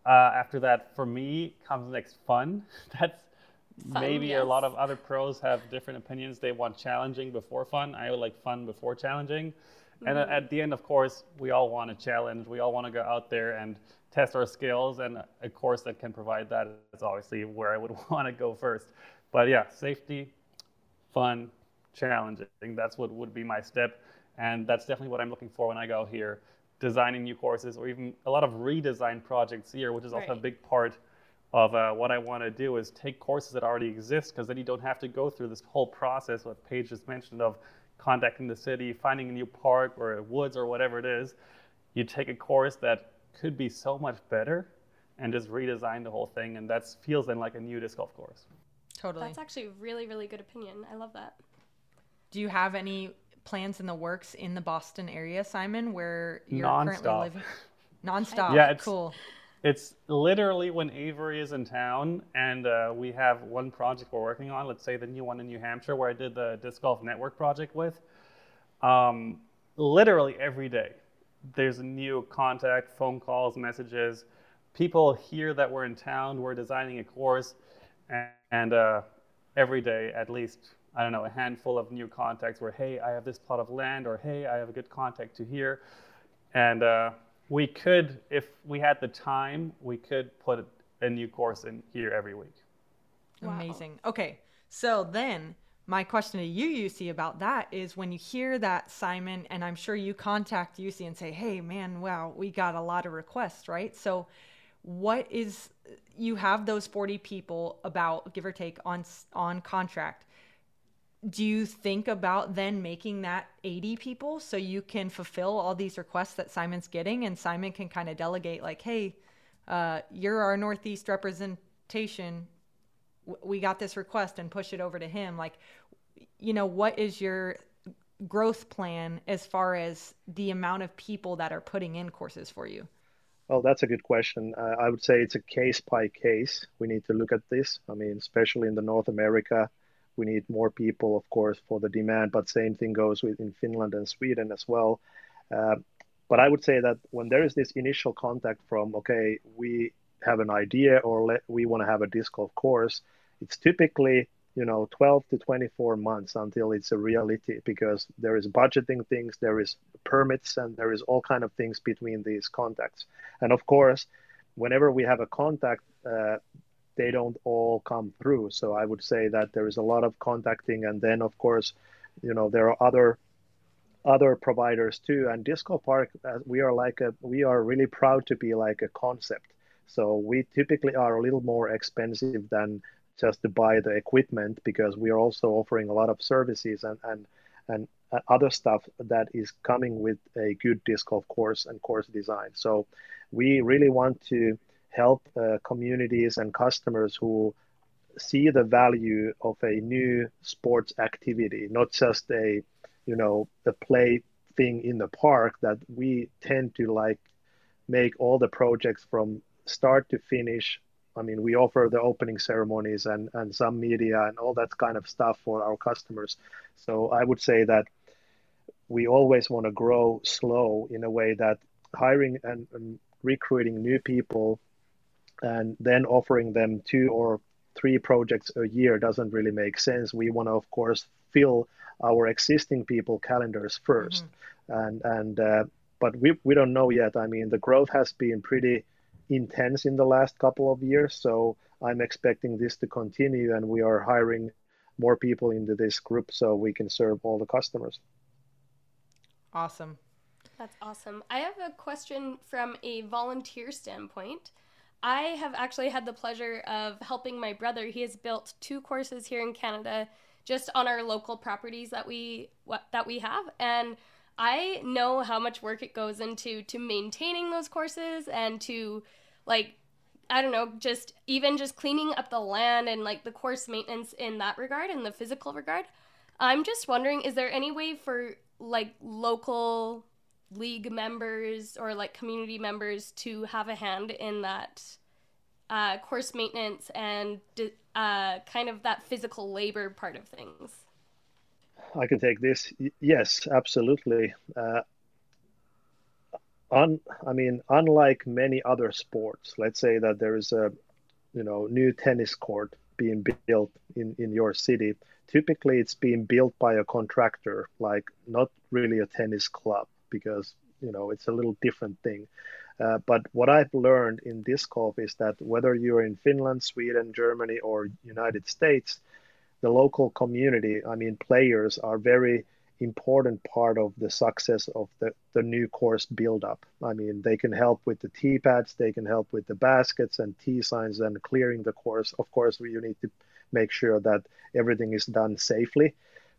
Uh, after that, for me, comes next fun. That's fun, maybe yes. a lot of other pros have different opinions. They want challenging before fun. I would like fun before challenging. Mm-hmm. And at the end, of course, we all want a challenge. We all want to go out there and test our skills. And a course that can provide that is obviously where I would want to go first. But yeah, safety, fun, challenging. That's what would be my step. And that's definitely what I'm looking for when I go here, designing new courses or even a lot of redesign projects here, which is also right. a big part of uh, what I want to do is take courses that already exist because then you don't have to go through this whole process what Paige just mentioned of contacting the city, finding a new park or a woods or whatever it is. You take a course that could be so much better and just redesign the whole thing and that feels then like a new disc golf course. Totally. That's actually a really, really good opinion. I love that. Do you have any plans in the works in the Boston area, Simon, where you're Non-stop. currently living? Nonstop. Yeah, it's, cool. It's literally when Avery is in town, and uh, we have one project we're working on. Let's say the new one in New Hampshire, where I did the disc golf network project with. Um, literally every day, there's a new contact, phone calls, messages. People hear that we're in town, we're designing a course and uh, every day at least I don't know a handful of new contacts where hey I have this plot of land or hey I have a good contact to here, and uh, we could if we had the time we could put a new course in here every week. Wow. Amazing. Okay, so then my question to you, Jussi, about that is when you hear that, Simon, and I'm sure you contact Jussi and say, hey, man, wow, we got a lot of requests, right? So what is you have those 40 people about give or take on on contract do you think about then making that 80 people so you can fulfill all these requests that Simon's getting and Simon can kind of delegate like hey uh, you're our northeast representation we got this request and push it over to him like you know what is your growth plan as far as the amount of people that are putting in courses for you well, that's a good question. Uh, I would say it's a case by case. We need to look at this. I mean, especially in the North America, we need more people, of course, for the demand. But same thing goes with in Finland and Sweden as well. Uh, but I would say that when there is this initial contact from, okay, we have an idea or let, we want to have a disc golf course, it's typically you know 12 to 24 months until it's a reality because there is budgeting things there is permits and there is all kind of things between these contacts and of course whenever we have a contact uh, they don't all come through. So i would say that there is a lot of contacting and then of course you know there are other other providers too. And Disc Golf Park uh, we are like a we are really proud to be like a concept. So we typically are a little more expensive than just to buy the equipment because we are also offering a lot of services and and and other stuff that is coming with a good disc golf course and course design. So we really want to help uh, communities and customers who see the value of a new sports activity, not just a you know the play thing in the park that we tend to like make all the projects from start to finish I mean, we offer the opening ceremonies and, and some media and all that kind of stuff for our customers. So I would say that we always want to grow slow in a way that hiring and, and recruiting new people and then offering them two or three projects a year doesn't really make sense. We want to, of course, fill our existing people calendars 1st mm-hmm. and and uh, but we we don't know yet. I mean, the growth has been pretty intense in the last couple of years. So I'm expecting this to continue, and we are hiring more people into this group so we can serve all the customers. Awesome. That's awesome. I have a question from a volunteer standpoint. I have actually had the pleasure of helping my brother. He has built two courses here in Canada just on our local properties that we that we have and I know how much work it goes into to maintaining those courses and to like I don't know, just even just cleaning up the land and like the course maintenance in that regard, in the physical regard. I'm just wondering, is there any way for like local league members or like community members to have a hand in that uh, course maintenance and uh, kind of that physical labor part of things? I can take this. Yes, absolutely. Uh, un, I mean, unlike many other sports, let's say that there is a, you know, new tennis court being built in in your city. Typically, it's being built by a contractor, like not really a tennis club, because you know it's a little different thing. Uh, but what I've learned in disc golf is that whether you're in Finland, Sweden, Germany, or United States, the local community, I mean, players are very important part of the success of the, the new course build up. I mean, they can help with the tee pads, they can help with the baskets and tee signs and clearing the course. Of course, you need to make sure that everything is done safely.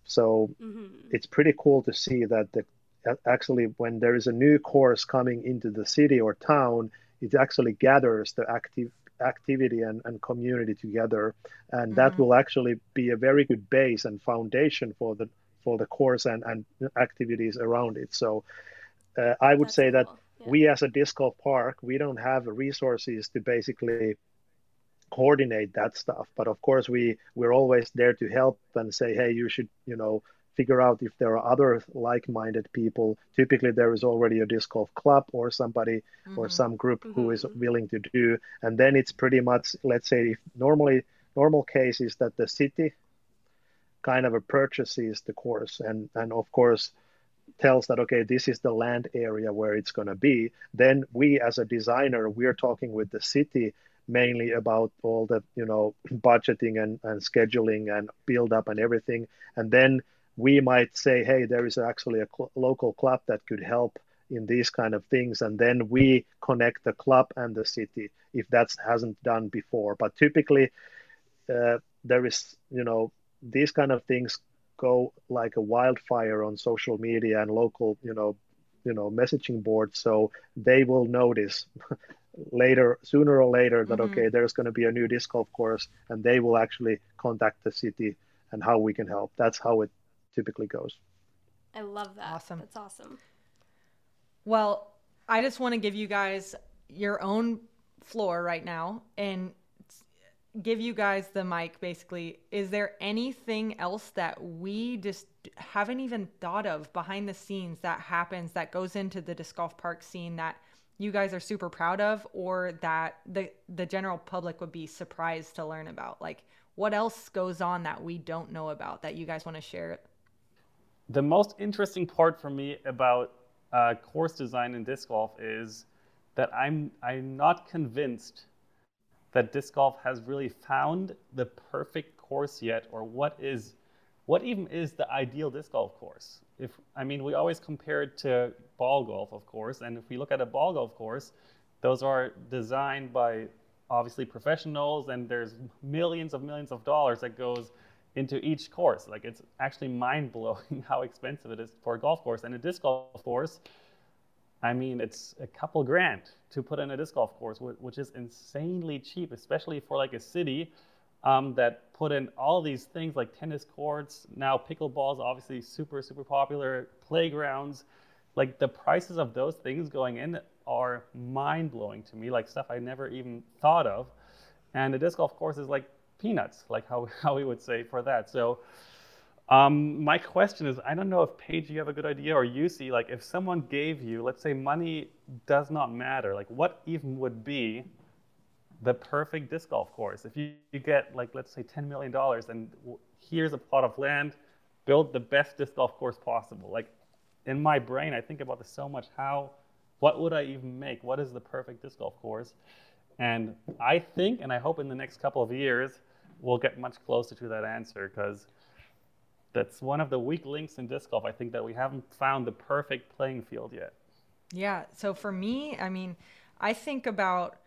So mm-hmm. it's pretty cool to see that the actually when there is a new course coming into the city or town, it actually gathers the active activity and, and community together and mm-hmm. that will actually be a very good base and foundation for the for the course and, and activities around it so uh, i would That's say cool. that yeah. we as a disc golf park we don't have resources to basically coordinate that stuff but of course we we're always there to help and say hey you should you know figure out if there are other like-minded people typically there is already a disc golf club or somebody mm-hmm. or some group mm-hmm. who is willing to do and then it's pretty much let's say if normally normal case is that the city kind of purchases the course and and of course tells that okay this is the land area where it's going to be then we as a designer we're talking with the city mainly about all the you know budgeting and, and scheduling and build up and everything and then we might say, hey, there is actually a cl- local club that could help in these kind of things, and then we connect the club and the city if that hasn't done before. But typically, uh, there is, you know, these kind of things go like a wildfire on social media and local, you know, you know, messaging boards. So they will notice later, sooner or later, that mm-hmm. okay, there's going to be a new disc golf course, and they will actually contact the city and how we can help. That's how it typically goes. I love that. Awesome. That's awesome. Well, I just want to give you guys your own floor right now and give you guys the mic basically. Is there anything else that we just haven't even thought of behind the scenes that happens that goes into the disc golf park scene that you guys are super proud of or that the the general public would be surprised to learn about? Like what else goes on that we don't know about that you guys want to share the most interesting part for me about uh, course design in disc golf is that I'm I'm not convinced that disc golf has really found the perfect course yet, or what is what even is the ideal disc golf course. If I mean, we always compare it to ball golf, of course, and if we look at a ball golf course, those are designed by obviously professionals, and there's millions of millions of dollars that goes into each course. Like it's actually mind blowing how expensive it is for a golf course. And a disc golf course, I mean, it's a couple grand to put in a disc golf course, which is insanely cheap, especially for like a city um, that put in all these things like tennis courts. Now pickleball is obviously super, super popular. Playgrounds, like the prices of those things going in are mind blowing to me. Like stuff I never even thought of. And a disc golf course is like peanuts, like how, how we would say for that. So um, my question is, I don't know if Paige, you have a good idea, or Jussi, like if someone gave you, let's say money does not matter, like what even would be the perfect disc golf course? If you, you get like, let's say $10 million and here's a plot of land, build the best disc golf course possible. Like in my brain, I think about this so much. How, what would I even make? What is the perfect disc golf course? And I think, and I hope in the next couple of years, we'll get much closer to that answer because that's one of the weak links in disc golf. I think that we haven't found the perfect playing field yet. Yeah. So for me, I mean, I think about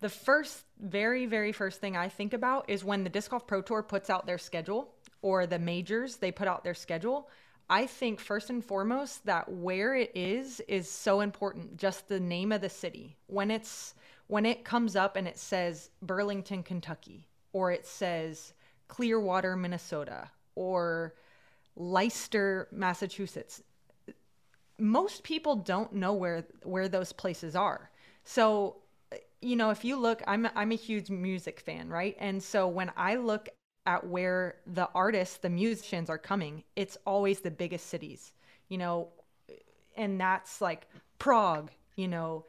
the first, very, very first thing I think about is when the Disc Golf Pro Tour puts out their schedule or the majors, they put out their schedule. I think first and foremost that where it is is so important. Just the name of the city. When it's when it comes up and it says Burlington, Kentucky, or it says Clearwater, Minnesota, or Leicester, Massachusetts. Most people don't know where where those places are. So you know, if you look, I'm I'm a huge music fan, right? And so when I look at where the artists, the musicians are coming, it's always the biggest cities, you know, and that's like Prague, you know,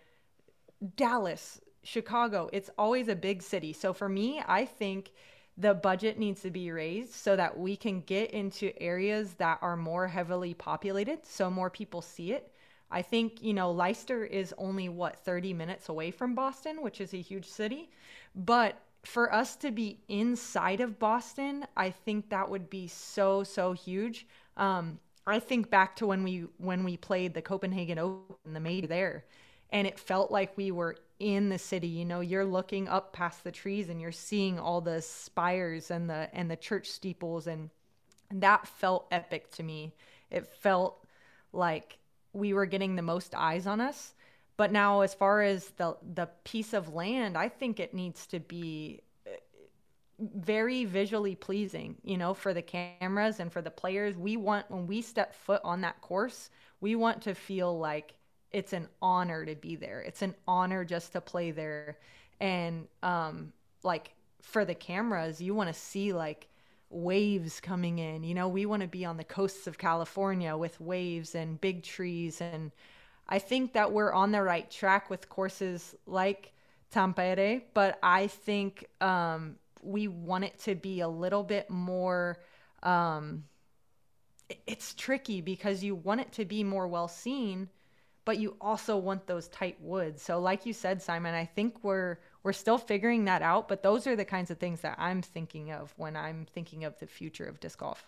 Dallas, Chicago. It's always a big city. So for me, I think the budget needs to be raised so that we can get into areas that are more heavily populated so more people see it. I think, you know, Leicester is only what 30 minutes away from Boston, which is a huge city, but for us to be inside of Boston, I think that would be so so huge. Um, I think back to when we when we played the Copenhagen Open, the major there, and it felt like we were in the city you know you're looking up past the trees and you're seeing all the spires and the and the church steeples. And, that felt epic to me. It felt like we were getting the most eyes on us. But now as far as the the piece of land i think it needs to be uh, very visually pleasing you know for the cameras and for the players. We want when we step foot on that course we want to feel like it's an honor to be there. It's an honor just to play there. And um like for the cameras, you want to see like waves coming in. You know, we want to be on the coasts of California with waves and big trees and I think that we're on the right track with courses like Tampere, but I think um, we want it to be a little bit more. Um, it's tricky because you want it to be more well seen, but you also want those tight woods. So like you said, Simon, I think we're we're still figuring that out, but those are the kinds of things that I'm thinking of when I'm thinking of the future of disc golf.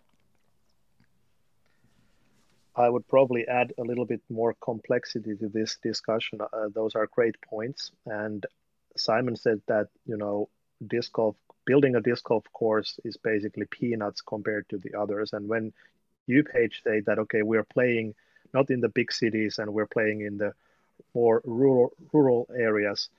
I would probably add a little bit more complexity to this discussion. Uh, those are great points. And Simon said that, you know, disc golf, building a disc golf course is basically peanuts compared to the others. And when you, Paige say that, okay, we're playing – not in the big cities, and we're playing in the more rural rural areas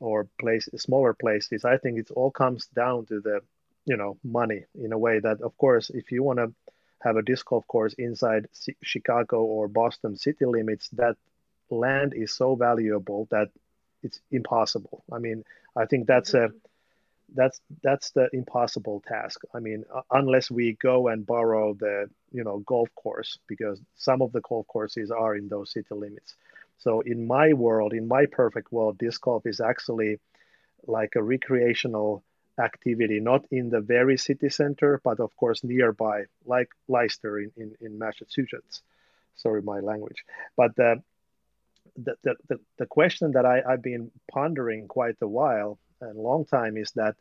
or place smaller places. I think it all comes down to the you know money in a way that of course if you want to have a disc golf course inside C- Chicago or Boston city limits, that land is so valuable that it's impossible. I mean, I think that's a that's that's the impossible task. I mean, unless we go and borrow the you know golf course because some of the golf courses are in those city limits. So in my world, in my perfect world, disc golf is actually like a recreational activity, not in the very city center, but of course nearby, like Leicester in, in, in Massachusetts. Sorry, my language. But the, the, the, the question that I, I've been pondering quite a while and long time is that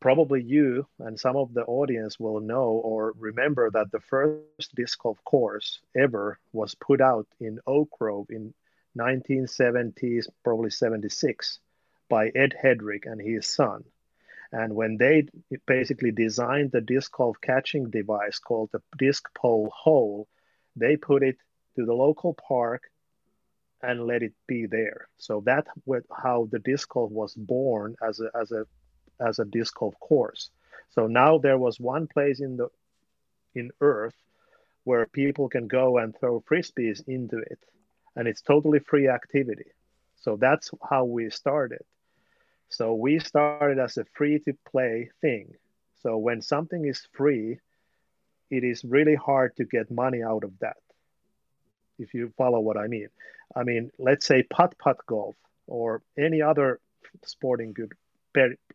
probably you and some of the audience will know or remember that the first disc golf course ever was put out in Oak Grove in 1970s, probably 76, by Ed Headrick and his son. And when they basically designed the disc golf catching device called the disc pole hole, they put it to the local park and let it be there. So that was how the disc golf was born as a as a as a disc golf course. So now there was one place in the in Earth where people can go and throw frisbees into it, and it's totally free activity. So that's how we started. So we started as a free to play thing. So when something is free, it is really hard to get money out of that if you follow what I mean. I mean, let's say putt putt golf or any other sporting good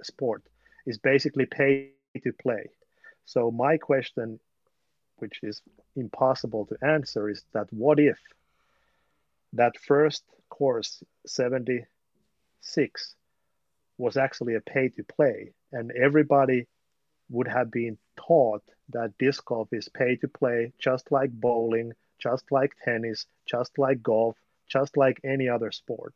sport is basically pay to play. So my question, which is impossible to answer, is that what if that first course 76 was actually a pay to play and everybody would have been taught that disc golf is pay to play just like bowling just like tennis, just like golf, just like any other sport.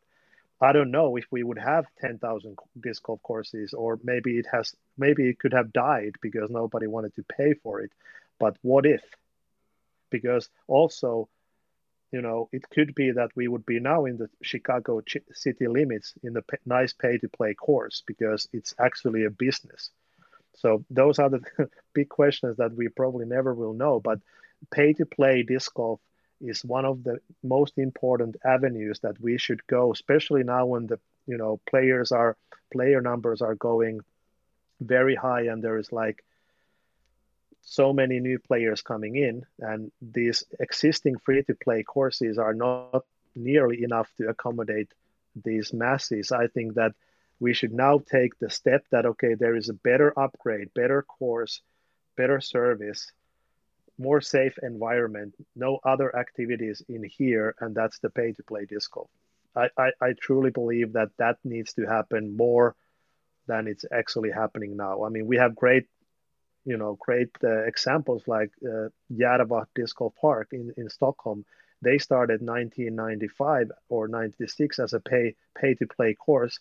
I don't know if we would have 10,000 disc golf courses, or maybe it has, maybe it could have died because nobody wanted to pay for it. But what if? Because also, you know, it could be that we would be now in the Chicago city limits in the nice pay to play course because it's actually a business. So those are the big questions that we probably never will know. But pay to play disc golf is one of the most important avenues that we should go, especially now when the you know players are player numbers are going very high and there is like so many new players coming in and these existing free to play courses are not nearly enough to accommodate these masses. I think that we should now take the step that okay there is a better upgrade better course better service more safe environment no other activities in here and that's the pay to play disc golf I, I, I truly believe that that needs to happen more than it's actually happening now i mean we have great you know great uh, examples like uh, Järva Disc Golf Park in, in Stockholm. They started 1995 or 96 as a pay pay to play course,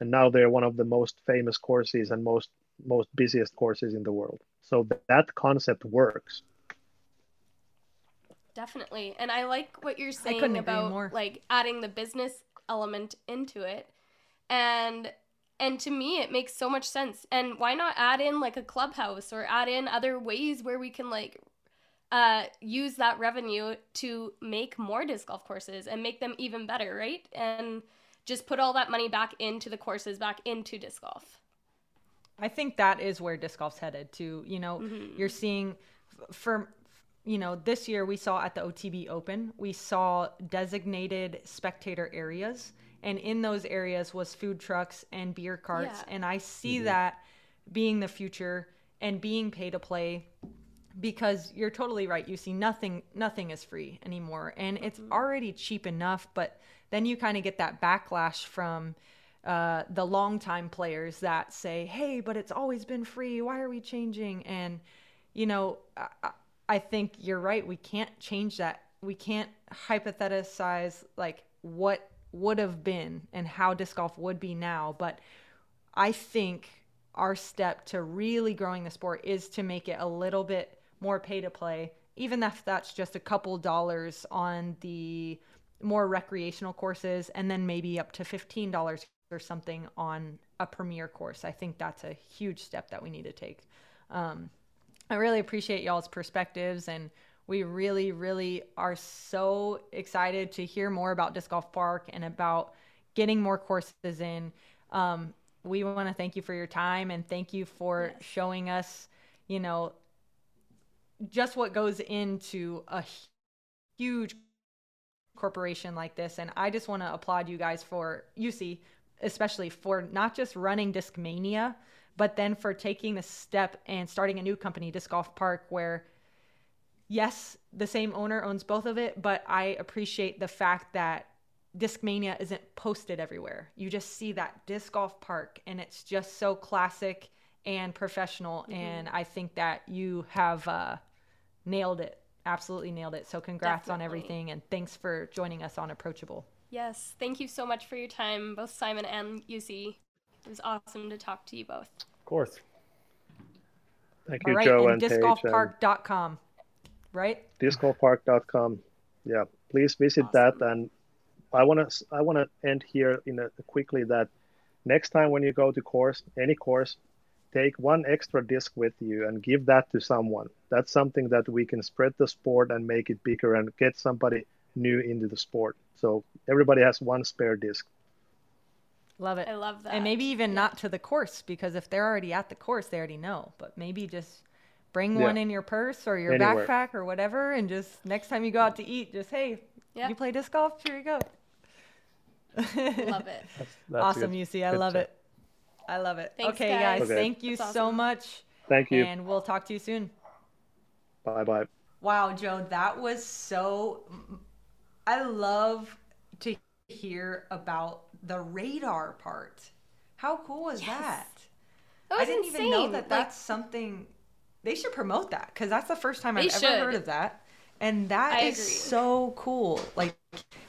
and now they're one of the most famous courses and most most busiest courses in the world. So th- that concept works. Definitely, and I like what you're saying about like adding the business element into it, and and to me it makes so much sense. And why not add in like a clubhouse or add in other ways where we can like uh, use that revenue to make more disc golf courses and make them even better right? And just put all that money back into the courses back into disc golf. I think that is where disc golf's headed to you know? Mm-hmm. you're seeing for you know this year we saw at the otb open we saw designated spectator areas and in those areas was food trucks and beer carts yeah. and i see mm-hmm. that being the future and being pay to play because you're totally right you see nothing nothing is free anymore and mm-hmm. it's already cheap enough but then you kind of get that backlash from uh, the longtime players that say hey but it's always been free why are we changing and you know I, I think you're right we can't change that we can't hypothesize like what would have been and how disc golf would be now. But I think our step to really growing the sport is to make it a little bit more pay to play, even if that's just a couple dollars on the more recreational courses and then maybe up to $15 or something on a premier course. I think that's a huge step that we need to take. Um, I really appreciate y'all's perspectives and we really, really are so excited to hear more about Disc Golf Park and about getting more courses in. Um, we want to thank you for your time and thank you for yes. showing us, you know, just what goes into a huge corporation like this. And I just want to applaud you guys for Jussi, especially for not just running Discmania, but then for taking the step and starting a new company, Disc Golf Park, where yes, the same owner owns both of it, but I appreciate the fact that Discmania isn't posted everywhere. You just see that disc golf park and it's just so classic and professional. Mm-hmm. And I think that you have uh, nailed it. Absolutely nailed it. So congrats Definitely. on everything and thanks for joining us on Approachable. Yes, thank you so much for your time, both Simon and Jussi. It was awesome to talk to you both. Of course. Thank you, All right, Jo and, and discgolfpark.com right? Discgolfpark.com. Yeah, please visit awesome. that. And I want to I want to end here in a, quickly that next time when you go to course, any course, take one extra disc with you and give that to someone. That's something that we can spread the sport and make it bigger and get somebody new into the sport. So everybody has one spare disc. Love it. I love that. And maybe even yeah. not to the course because if they're already at the course, they already know. But maybe just bring yeah. one in your purse or your Anywhere. backpack or whatever, and just next time you go out to eat, just hey, yeah. you play disc golf? Here you go. love it. That's, that's awesome, good, Jussi. I love tip. it. I love it. Thanks, okay, guys. guys okay. Thank you awesome. so much. Thank you. And we'll talk to you soon. Bye bye. Wow, Jo, that was so. I love to hear about the radar part. How cool is yes. that? that I didn't insane. even know that that's something they should promote that because that's the first time I've ever heard of that. And that I is agree. so cool. Like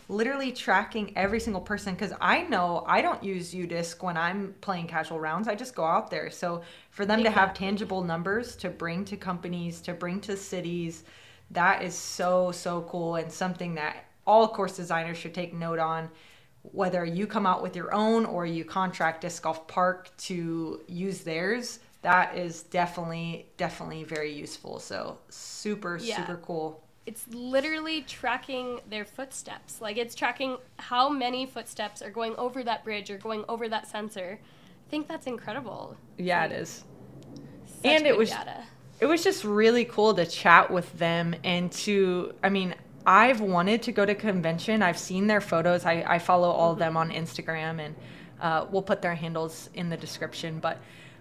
literally tracking every single person because I know I don't use UDisc when I'm playing casual rounds. I just go out there. So for them exactly. to have tangible numbers to bring to companies, to bring to cities, that is so, so cool and something that all course designers should take note on. Whether you come out with your own or you contract Disc Golf Park to use theirs, that is definitely definitely very useful so super yeah. super cool it's literally tracking their footsteps. Like it's tracking how many footsteps are going over that bridge or going over that sensor. I think that's incredible. Yeah, like, it is. And it was data. it was just really cool to chat with them and to I mean, I've wanted to go to convention. I've seen their photos. I, I follow all mm-hmm. of them on Instagram and uh, we'll put their handles in the description. But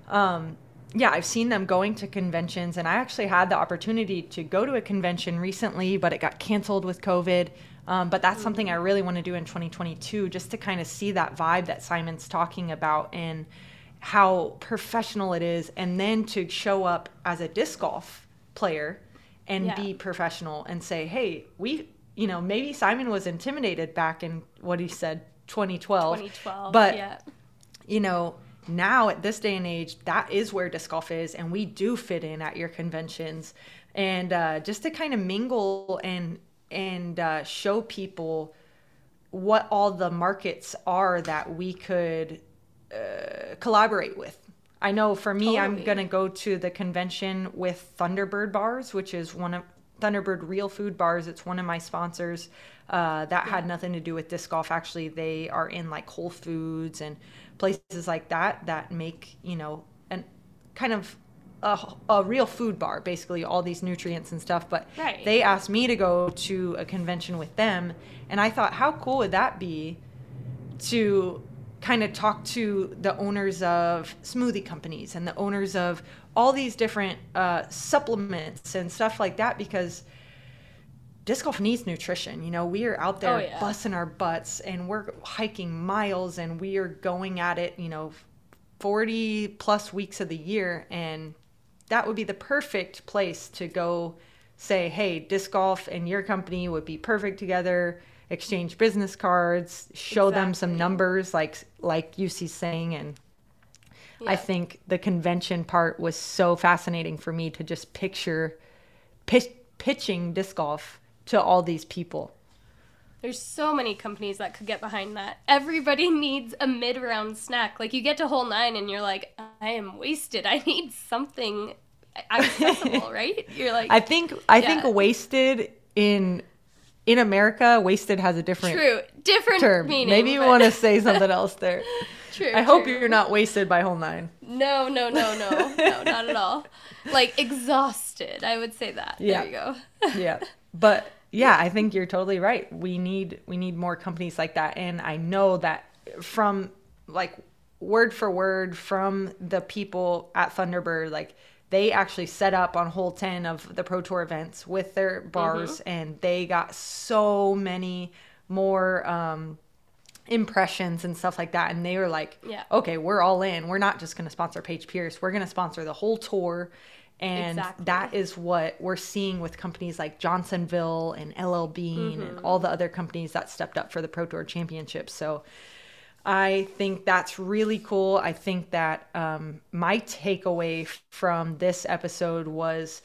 um, yeah, I've seen them going to conventions, and I actually had the opportunity to go to a convention recently, but it got canceled with COVID. Um, but that's something I mm. really want to do in 2022, just to kind of see that vibe that Simon's talking about and how professional it is, and then to show up as a disc golf player and yeah. be professional and say, hey, we, you know, maybe Simon was intimidated back in what he said, 2012. 2012, but, yeah. you know, now at this day and age, that is where disc golf is, and we do fit in at your conventions. And uh, just to kind of mingle and and uh, show people what all the markets are that we could uh, collaborate with. I know for me, totally. I'm gonna go to the convention with Thunderbird Bars, which is one of Thunderbird Real Food Bars. It's one of my sponsors. Uh, that yeah. had nothing to do with disc golf. Actually, they are in like Whole Foods and places like that that make you know an kind of a, a real food bar, basically all these nutrients and stuff. But right. they asked me to go to a convention with them, and I thought, how cool would that be to kind of talk to the owners of smoothie companies and the owners of all these different uh, supplements and stuff like that because disc golf needs nutrition. You know, we are out there oh, yeah. busting our butts and we're hiking miles and we are going at it, you know, 40 plus weeks of the year. And that would be the perfect place to go say, hey, disc golf and your company would be perfect together. Exchange business cards, show exactly. them some numbers, like like Jussi's saying, and yeah. I think the convention part was so fascinating for me to just picture pitching disc golf to all these people. There's so many companies that could get behind that. Everybody needs a mid round snack. Like you get to hole nine and you're like, I am wasted. I need something accessible, right? You're like I think I yeah. think wasted in in America, wasted has a different true different term. Meaning, Maybe you but... want to say something else there. True. I true. hope you're not wasted by hole nine. No, no, no, no, no, not at all. Like exhausted, I would say that. Yeah. There you go. yeah, but yeah, I think you're totally right. We need we need more companies like that, and I know that from like word for word from the people at Thunderbird, like they actually set up on hole 10 of the pro tour events with their bars mm-hmm. and they got so many more um, impressions and stuff like that and they were like yeah. okay we're all in we're not just going to sponsor paige pierce we're going to sponsor the whole tour and exactly. that is what we're seeing with companies like Johnsonville and LL Bean mm-hmm. and all the other companies that stepped up for the Pro Tour Championship. So I think that's really cool. I think that um, my takeaway from this episode was,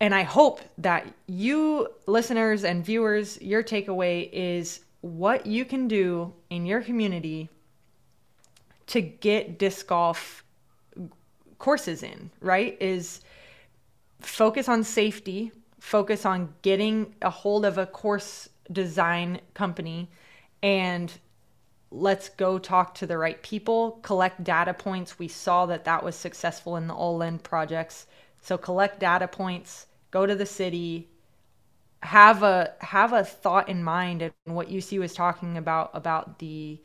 and I hope that you listeners and viewers, your takeaway is what you can do in your community to get disc golf courses in, right? Is focus on safety, focus on getting a hold of a course design company, and let's go talk to the right people, collect data points. We saw that that was successful in the All In projects. So collect data points, go to the city, have a have a thought in mind and what Jussi was talking about about the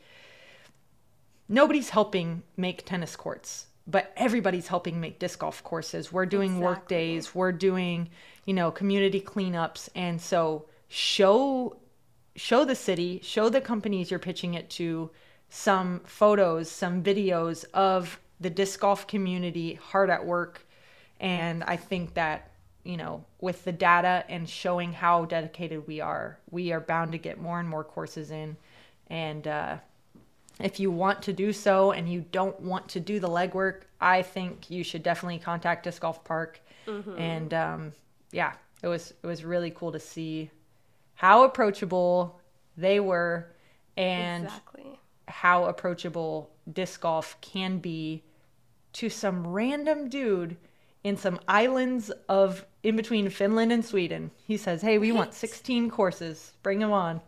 nobody's helping make tennis courts but everybody's helping make disc golf courses. We're doing exactly. work days, we're doing, you know, community cleanups. And so show show the city, show the companies you're pitching it to some photos, some videos of the disc golf community hard at work. And I think that, you know, with the data and showing how dedicated we are, we are bound to get more and more courses in. And uh, if you want to do so and you don't want to do the legwork, I think you should definitely contact Disc Golf Park. Mm-hmm. And um, yeah, it was it was really cool to see how approachable they were and exactly. how approachable disc golf can be to some random dude in some islands of in between Finland and Sweden. He says, "Hey, we want 16 courses. Bring them on."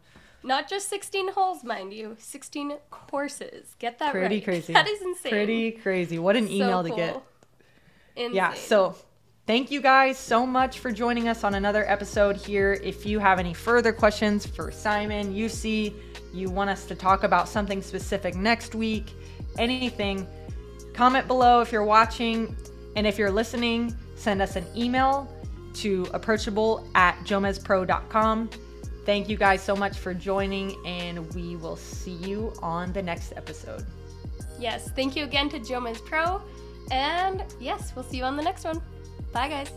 Not just 16 holes, mind you. 16 courses. Get that Pretty right. crazy. That is insane. Pretty crazy. What an So email to get. Insane. Yeah, so thank you guys so much for joining us on another episode here. If you have any further questions for Simon, see, you want us to talk about something specific next week, anything, comment below if you're watching. And if you're listening, send us an email to approachable at jomezpro.com. Thank you guys so much for joining, and we will see you on the next episode. Yes, thank you again to Jomez Pro. And yes, we'll see you on the next one. Bye, guys.